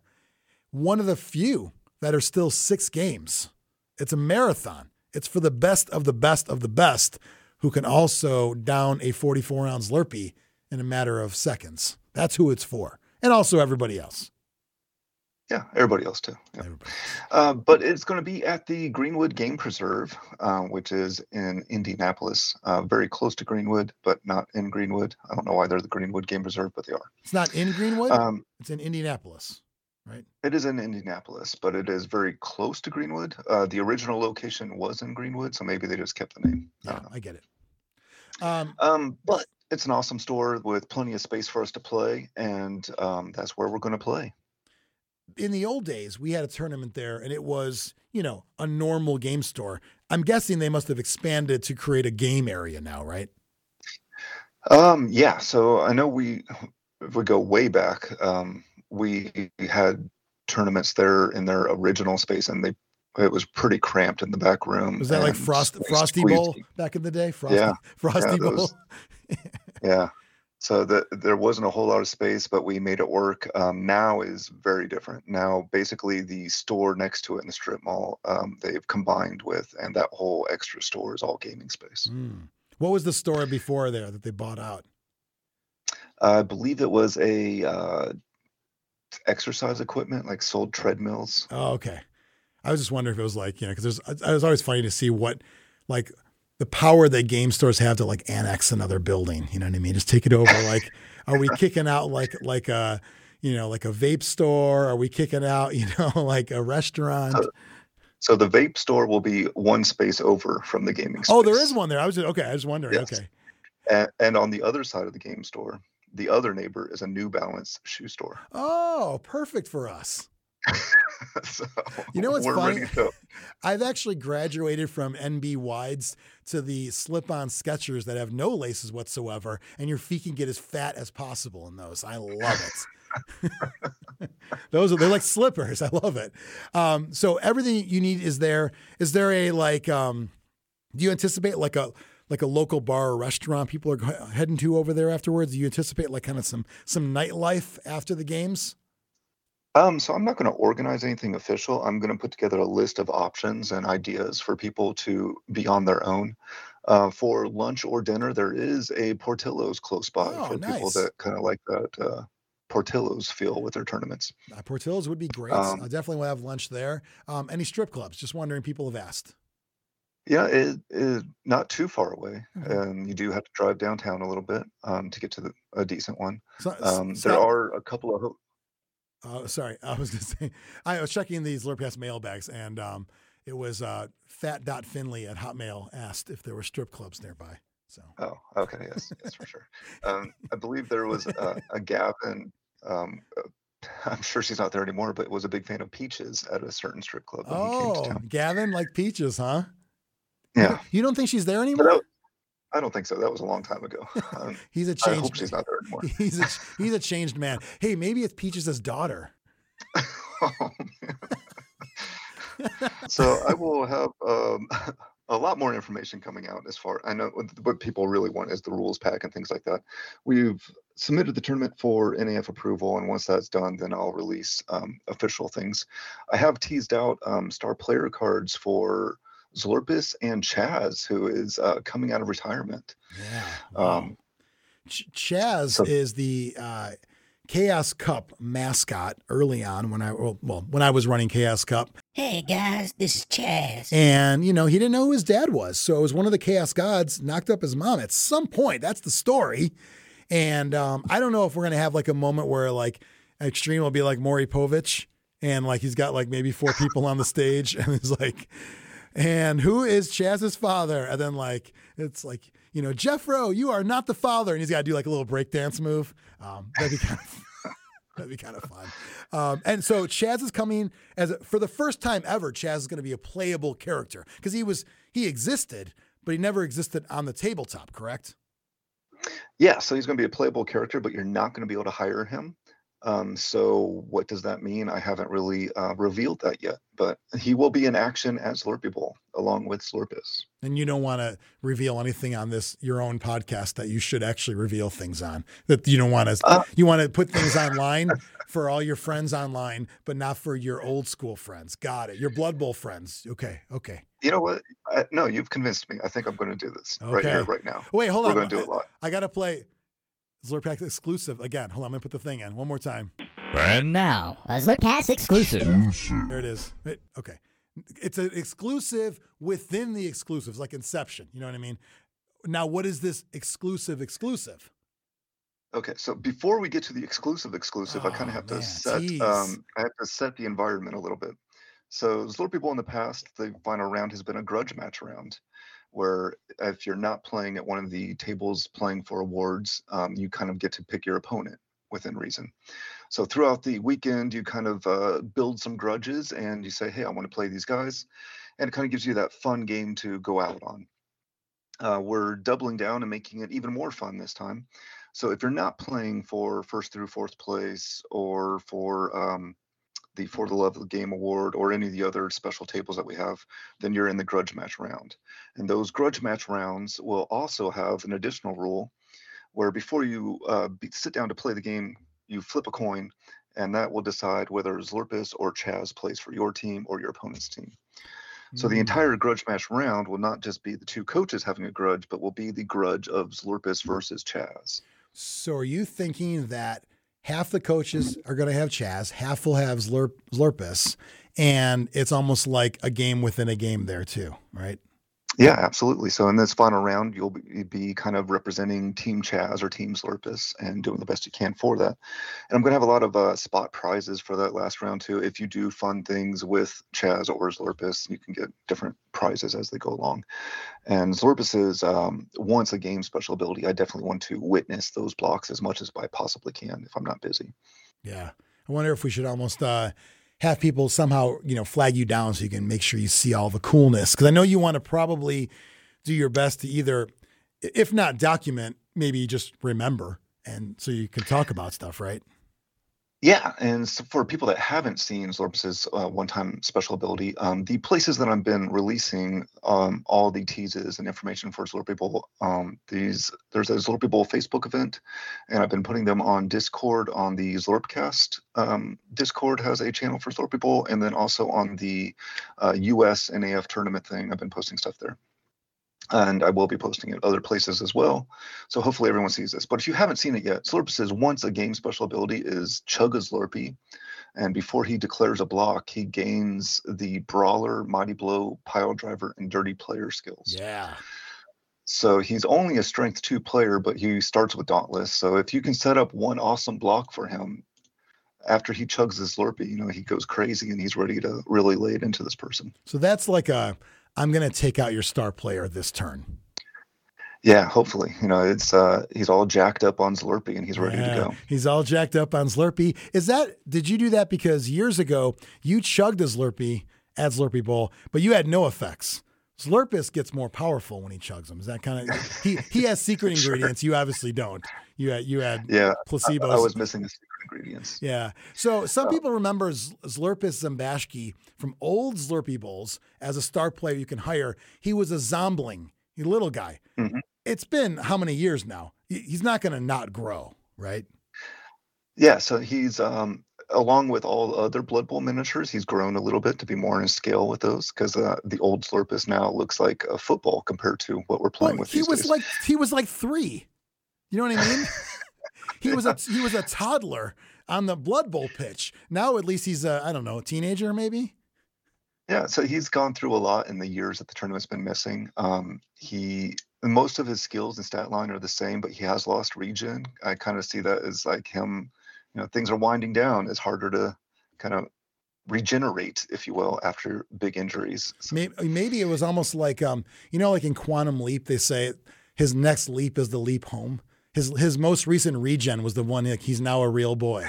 Speaker 5: One of the few that are still six games. It's a marathon. It's for the best of the best of the best who can also down a 44 ounce Slurpee in a matter of seconds. That's who it's for. And also everybody else.
Speaker 4: Yeah, everybody else too. Yeah. Uh, but it's going to be at the Greenwood Game Preserve, uh, which is in Indianapolis, uh, very close to Greenwood, but not in Greenwood. I don't know why they're the Greenwood Game Preserve, but they are.
Speaker 5: It's not in Greenwood,
Speaker 4: Um,
Speaker 5: it's in Indianapolis, right?
Speaker 4: It is in Indianapolis, but it is very close to Greenwood. Uh, the original location was in Greenwood, so maybe they just kept the name. I
Speaker 5: Yeah,
Speaker 4: don't.
Speaker 5: I get it. Um,
Speaker 4: Um, but it's an awesome store with plenty of space for us to play, and um, that's where we're going to play.
Speaker 5: in the old days, we had a tournament there and it was, you know, a normal game store. I'm guessing they must have expanded to create a game area now, right?
Speaker 4: Um, yeah, so I know we, if we go way back, um, we had tournaments there in their original space, and they it was pretty cramped in the back room.
Speaker 5: Was that like Frost Frosty
Speaker 4: squeezy.
Speaker 5: Bowl back in the day? Frosty,
Speaker 4: Yeah,
Speaker 5: Frosty
Speaker 4: yeah,
Speaker 5: Bowl.
Speaker 4: those- Yeah. So the, there wasn't a whole lot of space, but we made it work. Um, now is very different. Now, basically, the store next to it in the strip mall, um, they've combined with, and that whole extra store is all gaming space.
Speaker 5: Mm. What was the store before there that they bought out?
Speaker 4: I believe it was a uh, exercise equipment, like sold treadmills.
Speaker 5: Oh, okay. I was just wondering if it was like, you know, because there's, it was always funny to see what, like, the power that game stores have to like annex another building. You know what I mean? Just take it over. Like, are we kicking out like like a, you know, like a vape store? Are we kicking out, you know, like a restaurant?
Speaker 4: So the vape store will be one space over from the gaming space.
Speaker 5: Oh, there is one there. I was just, okay. I was wondering.
Speaker 4: Yes.
Speaker 5: Okay.
Speaker 4: And, and on the other side of the game store, the other neighbor is a New Balance shoe store.
Speaker 5: Oh, perfect for us.
Speaker 4: so
Speaker 5: You know what's funny?
Speaker 4: ready to go.
Speaker 5: I've actually graduated from NB wides to the slip-on Skechers that have no laces whatsoever, and your feet can get as fat as possible in those. I love it. those are they're like slippers. I love it. Um, so everything you need is there. Is there a like? Um, do you anticipate like a like a local bar or restaurant people are heading to over there afterwards? Do you anticipate like kind of some some nightlife after the games?
Speaker 4: Um, so I'm not going to organize anything official. I'm going to put together a list of options and ideas for people to be on their own. Uh, for lunch or dinner, there is a Portillo's close by
Speaker 5: Oh,
Speaker 4: for people that kind of like that uh, Portillo's feel with their tournaments.
Speaker 5: Uh, Portillo's would be great.
Speaker 4: Um,
Speaker 5: I definitely will have lunch there. Um, any strip clubs? Just wondering. People have asked.
Speaker 4: Yeah, it is not too far away,
Speaker 5: Mhm.
Speaker 4: and you do have to drive downtown a little bit um, to get to the, a decent one.
Speaker 5: So,
Speaker 4: Um, there are a couple of
Speaker 5: Uh, sorry, I was going to say, I was checking these Zlurpcast mailbags, and um, it was uh, Fat.Finley at Hotmail asked if there were strip clubs nearby. So,
Speaker 4: Oh, okay, yes, yes, for sure. Um, I believe there was a, a Gavin. Um, uh, I'm sure she's not there anymore, but was a big fan of Peaches at a certain strip club when he came to
Speaker 5: oh,
Speaker 4: town.
Speaker 5: Gavin like peaches, huh?
Speaker 4: Yeah,
Speaker 5: You don't think she's there anymore?
Speaker 4: that, I don't think so. That was a long time ago. Um,
Speaker 5: He's a changed.
Speaker 4: I hope she's not there anymore.
Speaker 5: He's a he's a changed man. Hey, maybe it's Peaches' daughter.
Speaker 4: Oh, so I will have um, a lot more information coming out as far. I know what, what people really want is the rules pack and things like that. We've submitted the tournament for NAF approval, and once that's done, then I'll release um, official things. I have teased out um, star player cards for Zlurpus and Chaz, who is uh, coming out of retirement.
Speaker 5: Yeah.
Speaker 4: Um,
Speaker 5: Ch- Chaz
Speaker 4: So-
Speaker 5: is the uh, Chaos Cup mascot early on when I well, well when I was running Chaos Cup,
Speaker 8: Hey guys, this is Chaz.
Speaker 5: and you know he didn't know who his dad was, so it was one of the Chaos Gods knocked up his mom at some point. That's the story, and um, I don't know if we're gonna have like a moment where like Xtreme will be like Maury Povich, and like he's got like maybe four people on the stage, and he's like. And who is Chaz's father? And then like it's like you know Jeffro, you are not the father, and he's got to do like a little breakdance move. Um, that'd be kind of that'd be kind of fun. Um, and so Chaz is coming as a, for the first time ever. Chaz is going to be a playable character because he was he existed, but he never existed on the tabletop. Correct?
Speaker 4: Yeah, so he's going to be a playable character, but you're not going to be able to hire him. Um, so what does that mean? I haven't really uh, revealed that yet, but he will be in action at Zlurpee Bowl along with Zlurpus.
Speaker 5: And you don't want to reveal anything on this your own podcast that you should actually reveal things on. That you don't want to
Speaker 4: Uh,
Speaker 5: you want to put things online for all your friends online, but not for your old school friends. Got it. Your Blood Bowl friends. Okay. Okay.
Speaker 4: You know what? I, no, you've convinced me. I think I'm going to do this right here, right now.
Speaker 5: Wait, hold
Speaker 4: We're
Speaker 5: on.
Speaker 4: going to do it live.
Speaker 5: I got to play Zlurpcast exclusive again. Hold on, I'm gonna put the thing in one more time.
Speaker 11: And now, a Zlurpcast exclusive.
Speaker 5: There it is. It- okay, it's an exclusive within the exclusives, like Inception. You know what I mean? Now, what is this exclusive exclusive?
Speaker 4: Okay, so before we get to the exclusive exclusive, I kind
Speaker 5: Oh,
Speaker 4: of have
Speaker 5: man,
Speaker 4: to set um, I have to set the environment a little bit. So Zlurpee people in the past, the final round has been a grudge match round, where if you're not playing at one of the tables playing for awards, um, you kind of get to pick your opponent within reason. So throughout the weekend, you kind of uh, build some grudges and you say, "Hey, I want to play these guys," and it kind of gives you that fun game to go out on. Uh, we're doubling down and making it even more fun this time. So if you're not playing for first through fourth place or for um, the For the Love of the Game Award or any of the other special tables that we have, then you're in the grudge match round. And those grudge match rounds will also have an additional rule where before you uh, be, sit down to play the game, you flip a coin, and that will decide whether Zlurpus or Chaz plays for your team or your opponent's team. So the
Speaker 5: Mm.
Speaker 4: entire grudge match round will not just be the two coaches having a grudge, but will be the grudge of Zlurpus versus Chaz.
Speaker 5: So, are you thinking that half the coaches are going to have Chaz, half will have Zlurp, Zlurpus, and it's almost like a game within a game there too, right?
Speaker 4: Yeah, absolutely. So in this final round, you'll be, kind of representing Team Chaz or Team Zlurpus and doing the best you can for that. And I'm going to have a lot of uh, spot prizes for that last round too. If you do fun things with Chaz or Zlurpus, you can get different prizes as they go along. And Zlurpus is um, once a game special ability. I definitely want to witness those blocks as much as I possibly can if I'm not busy.
Speaker 5: Yeah. I wonder if we should almost uh, have people somehow, you know, flag you down so you can make sure you see all the coolness. Because I know you want to probably do your best to either, if not document, maybe just remember, and so you can talk about stuff, right?
Speaker 4: Yeah, and so for people that haven't seen Zlurpus's uh, one-time special ability, um, the places that I've been releasing um, all the teases and information for Zlurpee Bowl, um, these there's a Bowl Facebook event, and I've been putting them on Discord on the Zlurpcast. Um, Discord has a channel for Zlurpee Bowl, and then also on the uh, US NAF tournament thing, I've been posting stuff there and I will be posting it other places as well. So hopefully everyone sees this. But if you haven't seen it yet, Zlurpus's once a game special ability is Chug a Slurpee, and before he declares a block, he gains the Brawler, Mighty Blow, Pile Driver, and Dirty Player skills.
Speaker 5: Yeah.
Speaker 4: So he's only a Strength 2 player, but he starts with Dauntless. So if you can set up one awesome block for him, after he chugs his Slurpee, you know, he goes crazy and he's ready to really lay it into this person.
Speaker 5: So that's like a I'm going to take out your star player this turn.
Speaker 4: Yeah, hopefully. You know, it's uh he's all jacked up on Slurpee and he's ready
Speaker 5: Yeah,
Speaker 4: to go.
Speaker 5: He's all jacked up on Slurpee. Is that did you do that because years ago you chugged a Slurpee at Zlurpee Bowl, but you had no effects? Zlurpus gets more powerful when he chugs them. Is that kind of he he has secret
Speaker 4: Sure.
Speaker 5: ingredients. You obviously don't. You had you had
Speaker 4: Yeah,
Speaker 5: placebos.
Speaker 4: I, I was missing secret ingredients.
Speaker 5: Yeah. So some people remember Z- Zlurpus Zambashki from old Zlurpee Bowls as a star player you can hire. He was a zombling, a little guy.
Speaker 4: Mhm.
Speaker 5: It's been how many years now? He's not going to not grow, right?
Speaker 4: Yeah, so he's um along with all other Blood Bowl miniatures, he's grown a little bit to be more in scale with those because uh, the old Zlurpus now looks like a football compared to what we're playing
Speaker 5: Well,
Speaker 4: with
Speaker 5: he was
Speaker 4: days.
Speaker 5: like he was like three. You know what I mean? he was a he was a toddler on the Blood Bowl pitch. Now at least he's a I don't know a teenager maybe.
Speaker 4: Yeah, so he's gone through a lot in the years that the tournament's been missing. Um, he most of his skills and stat line are the same, but he has lost regen. I kind of see that as like him, you know, things are winding down. It's harder to kind of regenerate, if you will, after big injuries.
Speaker 5: Maybe, maybe it was almost like um, you know, like in Quantum Leap, they say his next leap is the leap home. His his most recent regen was the one like he's now a real boy.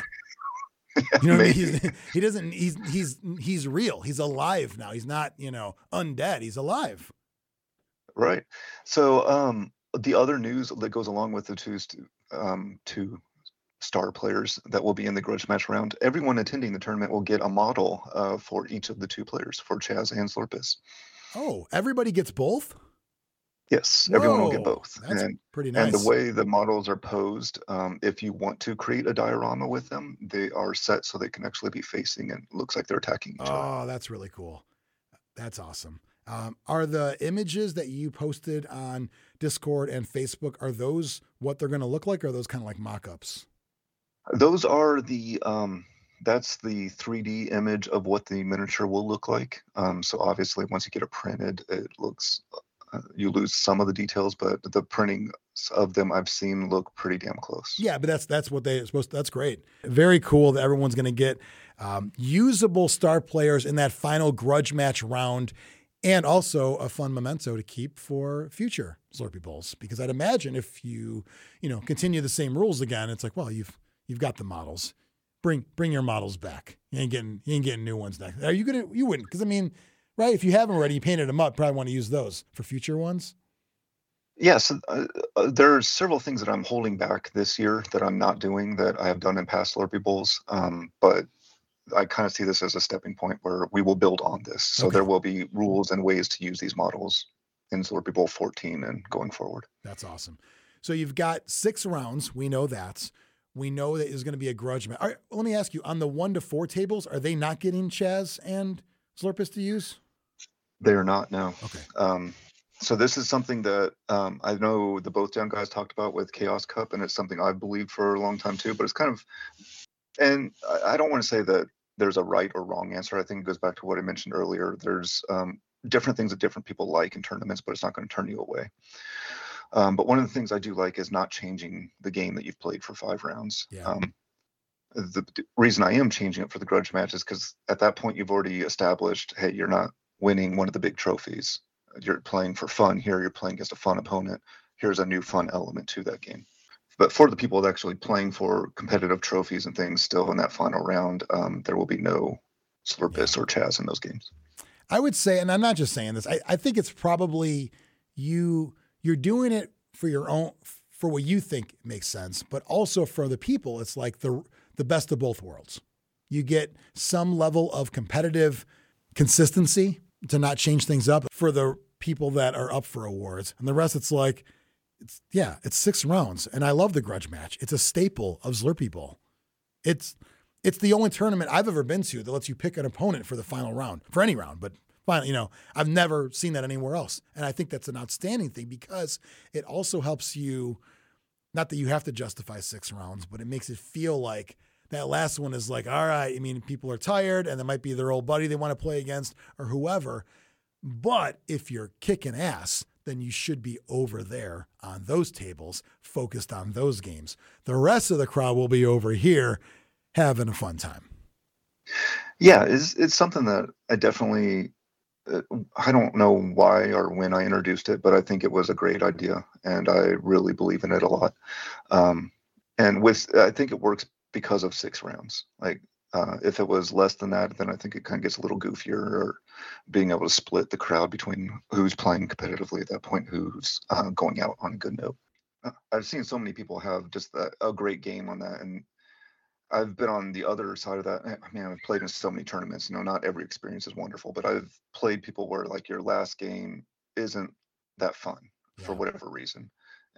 Speaker 5: You know what I mean? He's, he doesn't. He's he's he's real. He's alive now. He's not you know undead. He's alive.
Speaker 4: Right. So um, the other news that goes along with the two um, two star players that will be in the grudge match round, everyone attending the tournament will get a model uh, for each of the two players, for Chaz and Zlurpus.
Speaker 5: Oh, everybody gets both.
Speaker 4: Yes, everyone will get
Speaker 5: Whoa,
Speaker 4: both.
Speaker 5: that's
Speaker 4: and,
Speaker 5: pretty
Speaker 4: and the way the models are posed, um, if you want to create a diorama with them, they are set so they can actually be facing and looks like they're attacking each other.
Speaker 5: Oh, that's really cool. That's awesome. Um, are the images that you posted on Discord and Facebook are those what they're going to look like? Or are those kind of like mock-ups?
Speaker 4: Those are the um, that's the 3D image of what the miniature will look like. Um, so obviously, once you get it printed, it looks you lose some of the details, but the printing of them I've seen look pretty damn close.
Speaker 5: Yeah, but that's that's what they supposed. that's great. Very cool that everyone's going to get um, usable star players in that final grudge match round, and also a fun memento to keep for future Zlurpee Bowls. Because I'd imagine if you you know continue the same rules again, it's like well you've you've got the models. Bring bring your models back. You ain't getting you ain't getting new ones next. Are you gonna you wouldn't? Because I mean, right? If you haven't already, you painted them up. Probably want to use those for future ones.
Speaker 4: Yes, uh, uh, there are several things that I'm holding back this year that I'm not doing that I have done in past Zlurpee Bowls. Um, but I kind of see this as a stepping point where we will build on this. So
Speaker 5: Okay.
Speaker 4: there will be rules and ways to use these models in Zlurpee Bowl 14 and going forward.
Speaker 5: That's awesome. So you've got six rounds. We know that. We know that is going to be a grudge match. All right, let me ask you: on the one to four tables, are they not getting Chaz and Zlurpus to use?
Speaker 4: They are not now.
Speaker 5: Okay.
Speaker 4: Um, so this is something that um, I know the both down guys talked about with Chaos Cup, and it's something I've believed for a long time too. But it's kind of, and I- I don't want to say that there's a right or wrong answer. I think it goes back to what I mentioned earlier. There's um, different things that different people like in tournaments, but it's not going to turn you away. Um, but one of the things I do like is not changing the game that you've played for five rounds.
Speaker 5: Yeah.
Speaker 4: Um, the reason I am changing it for the grudge match is because at that point you've already established, hey, you're not winning one of the big trophies. You're playing for fun here. You're playing against a fun opponent. Here's a new fun element to that game. But for the people actually playing for competitive trophies and things still in that final round, um, there will be no Zlurpus or Chaz in those games.
Speaker 5: I would say, and I'm not just saying this. I, I think it's probably you. You're doing it for your own, for what you think makes sense, but also for the people. It's like the the best of both worlds. You get some level of competitive consistency to not change things up for the people that are up for awards, and the rest. It's like, it's yeah, it's six rounds, and I love the grudge match. It's a staple of Zlurpee Bowl. It's it's the only tournament I've ever been to that lets you pick an opponent for the final round, for any round, but final, you know, I've never seen that anywhere else. And I think that's an outstanding thing because it also helps you, not that you have to justify six rounds, but it makes it feel like that last one is like, all right, I mean, people are tired and it might be their old buddy they want to play against or whoever. But if you're kicking ass, then you should be over there on those tables, focused on those games. The rest of the crowd will be over here having a fun time.
Speaker 4: Yeah, it's it's something that I definitely uh, I don't know why or when I introduced it, but I think it was a great idea, and I really believe in it a lot. Um, and with I think it works because of six rounds. Like uh, if it was less than that, then I think it kind of gets a little goofier, or being able to split the crowd between who's playing competitively at that point, who's uh, going out on a good note. Uh, I've seen so many people have just a, a great game on that, and I've been on the other side of that. I mean, I've played in so many tournaments. You know, not every experience is wonderful, but I've played people where like your last game isn't that fun yeah. for whatever reason,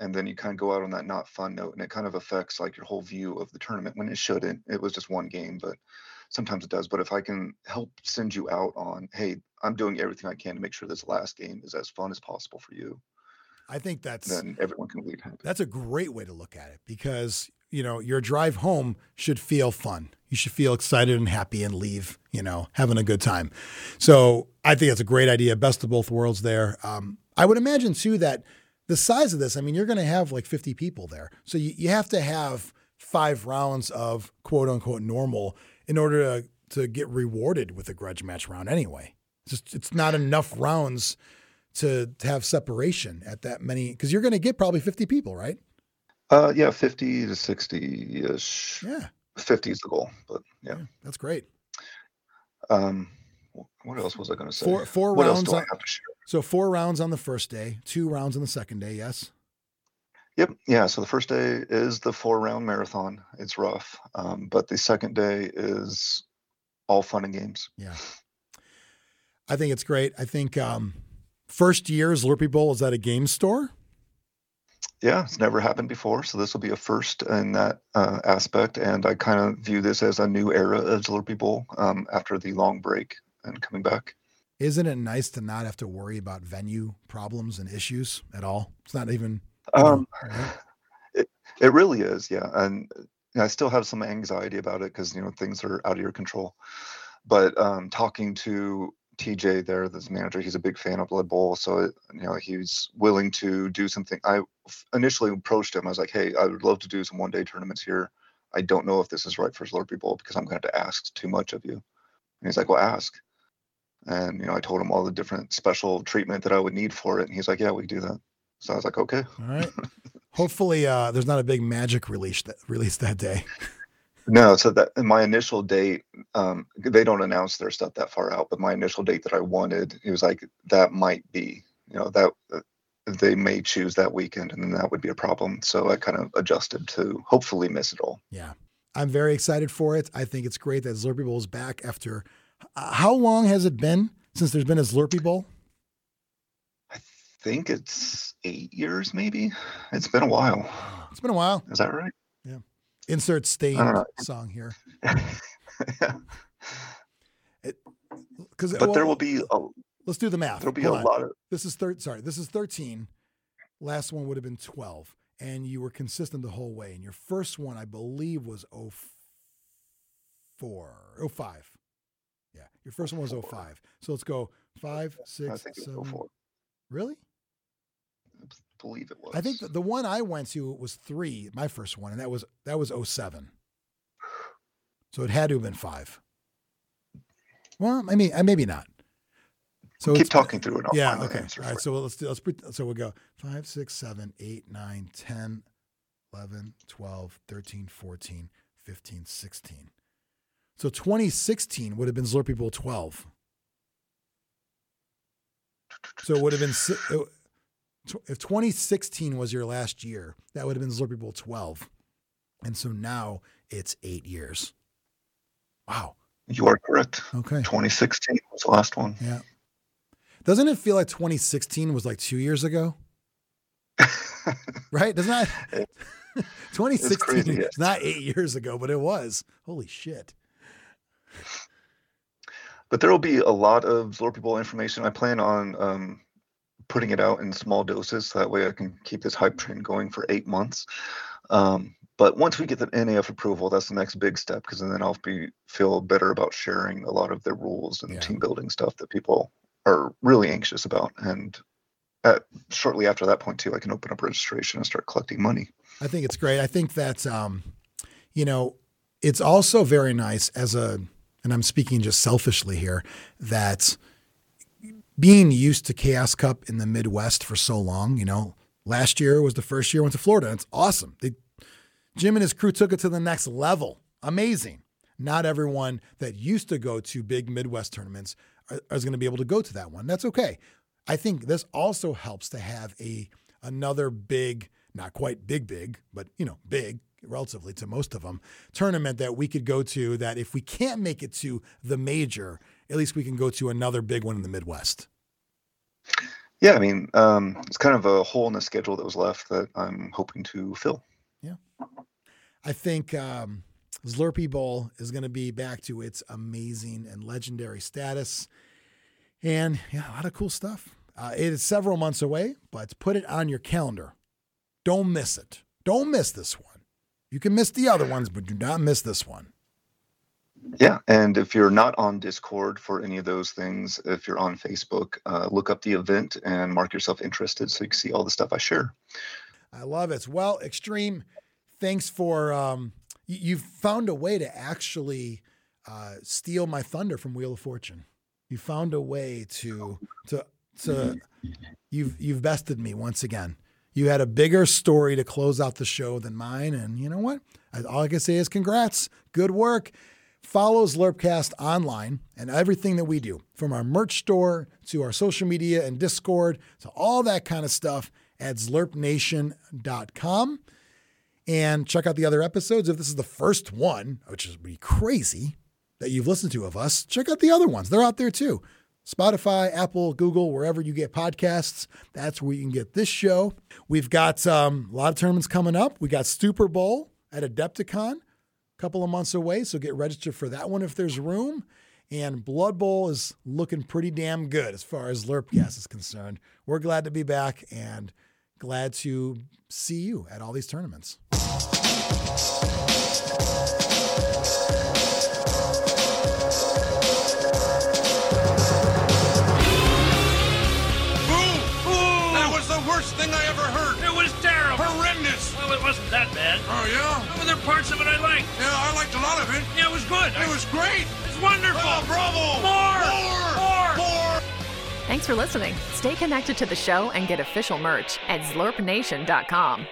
Speaker 4: and then you kind of go out on that not fun note, and it kind of affects like your whole view of the tournament when it shouldn't. It was just one game, but sometimes it does. But if I can help send you out on, hey, I'm doing everything I can to make sure this last game is as fun as possible for you.
Speaker 5: I think that's
Speaker 4: then everyone can leave happy.
Speaker 5: That's a great way to look at it because you know, your drive home should feel fun. You should feel excited and happy and leave, you know, having a good time. So I think that's a great idea. Best of both worlds there. Um, I would imagine too that the size of this, I mean, you're going to have like 50 people there. So you, you have to have five rounds of quote unquote normal in order to, to get rewarded with a grudge match round anyway. It's just, it's not enough rounds to, to have separation at that many, because you're going to get probably 50 people, right?
Speaker 4: Uh, yeah, 50 to 60 ish.
Speaker 5: Yeah.
Speaker 4: 50 is the goal, but yeah. yeah
Speaker 5: that's great.
Speaker 4: Um, what else was I going to say?
Speaker 5: Four, four rounds.
Speaker 4: On,
Speaker 5: so four rounds on the first day, two rounds on the second day. Yes.
Speaker 4: Yep. Yeah. So the first day is the four round marathon. It's rough. Um, but the second day is all fun and games.
Speaker 5: Yeah. I think it's great. I think um, first year's Zlurpee Bowl is at a game store
Speaker 4: yeah, it's never happened before, so this will be a first in that uh, aspect. And I kind of view this as a new era of Zlurpee Bowl um, after the long break and coming back.
Speaker 5: Isn't it nice to not have to worry about venue problems and issues at all? It's not even.
Speaker 4: Um, know, it it really is, yeah. And I still have some anxiety about it because you know things are out of your control. But um, talking to TJ there, this manager, he's a big fan of Blood Bowl, so you know he's willing to do something. I initially approached him. I was like, "Hey, I would love to do some one-day tournaments here. I don't know if this is right for Zlurpee Bowl because I'm going to have to ask too much of you." And he's like, "Well, ask." And you know, I told him all the different special treatment that I would need for it, and he's like, "Yeah, we do that." So I was like, "Okay."
Speaker 5: All right. Hopefully, uh, there's not a big magic release that release that day.
Speaker 4: No, so that my initial date, um, they don't announce their stuff that far out, but my initial date that I wanted, it was like that might be, you know, that uh, they may choose that weekend, and then that would be a problem. So I kind of adjusted to hopefully miss it all.
Speaker 5: Yeah, I'm very excited for it. I think it's great that Bowl is back after. How long has it been since there's been a Zlurpee Bowl?
Speaker 4: I think it's eight years, maybe. It's been a while.
Speaker 5: It's been a while.
Speaker 4: Is that right?
Speaker 5: Yeah. Insert Staind song here.
Speaker 4: Because but well, there will be. A,
Speaker 5: let's do the math.
Speaker 4: There'll be Hold a on. lot of.
Speaker 5: This is third. Sorry, this is thirteen. Last one would have been twelve, and you were consistent the whole way. And your first one, I believe, was 04, 05. Your first one was 05. So let's go five, six, seven. Oh really?
Speaker 4: believe it was.
Speaker 5: I think the, the one I went to was three, my first one, and that was that was 07. So it had to have been five. Well, I mean, uh, maybe not.
Speaker 4: So keep uh, talking through it. I'll
Speaker 5: yeah. Okay. All right. So let's do, let's so we'll go 5, 6, 7, 8, 9, 10, 11, 12, 13, 14, 15, 16. So 2016 would have been Zlurpee Bowl 12. So it would have been si- it- tw- if 2016 was your last year, that would have been Zlurpee Bowl 12. And so now it's eight years. Wow.
Speaker 4: You are correct.
Speaker 5: Okay.
Speaker 4: 2016 was the last one.
Speaker 5: Yeah. Doesn't it feel like 2016 was like two years ago? right? Doesn't that? 2016
Speaker 4: crazy,
Speaker 5: is
Speaker 4: yes.
Speaker 5: not eight years ago, but it was. Holy shit.
Speaker 4: But there will be a lot of Zlurpee information. I plan on um, putting it out in small doses. So that way I can keep this hype train going for eight months. Um, but once we get the NAF approval, that's the next big step because then I'll be feel better about sharing a lot of the rules and team building stuff that people are really anxious about. And at, shortly after that point too, I can open up registration and start collecting money.
Speaker 5: I think it's great. I think that, um, you know, it's also very nice as a, and I'm speaking just selfishly here, that being used to Chaos Cup in the Midwest for so long, you know, last year was the first year I went to Florida. And it's awesome. They, Jim and his crew took it to the next level. Amazing. Not everyone that used to go to big Midwest tournaments is going to be able to go to that one. That's okay. I think this also helps to have a another big, not quite big, big, but you know, big relatively to most of them, tournament that we could go to. That if we can't make it to the major, at least we can go to another big one in the Midwest.
Speaker 4: Yeah, I mean, um, it's kind of a hole in the schedule that was left that I'm hoping to fill. Yeah.
Speaker 5: I think um, Zlurpee Bowl is going to be back to its amazing and legendary status. And yeah, a lot of cool stuff. Uh, it is several months away, but put it on your calendar. Don't miss it. Don't miss this one. You can miss the other ones, but do not miss this one.
Speaker 4: Yeah, and if you're not on Discord for any of those things, if you're on Facebook, uh, look up the event and mark yourself interested so you can see all the stuff I share.
Speaker 5: I love it. Well, Xtreme, thanks for um, you, you've found a way to actually uh, steal my thunder from Wheel of Fortune. You found a way to to to you've you've bested me once again. You had a bigger story to close out the show than mine, and you know what? All I can say is congrats, good work. Follow Zlurpcast online and everything that we do, from our merch store to our social media and Discord to all that kind of stuff at zlurpnation.com. And check out the other episodes. If this is the first one, which is be crazy that you've listened to of us, check out the other ones. They're out there too. Spotify, Apple, Google, wherever you get podcasts, that's where you can get this show. We've got um, a lot of tournaments coming up. We got Super Bowl at Adepticon, a couple of months away, so get registered for that one if there's room. And Blood Bowl is looking pretty damn good as far as Zlurpcast is concerned. We're glad to be back and glad to see you at all these tournaments.
Speaker 12: Wasn't that bad.
Speaker 13: Oh, yeah?
Speaker 12: Well, there are parts of it I liked.
Speaker 13: Yeah, I liked a lot of it.
Speaker 12: Yeah, it was good.
Speaker 13: It was great.
Speaker 12: It's wonderful.
Speaker 13: Oh, bravo.
Speaker 12: More.
Speaker 13: More. More.
Speaker 14: Thanks for listening. Stay connected to the show and get official merch at zlurpnation.com.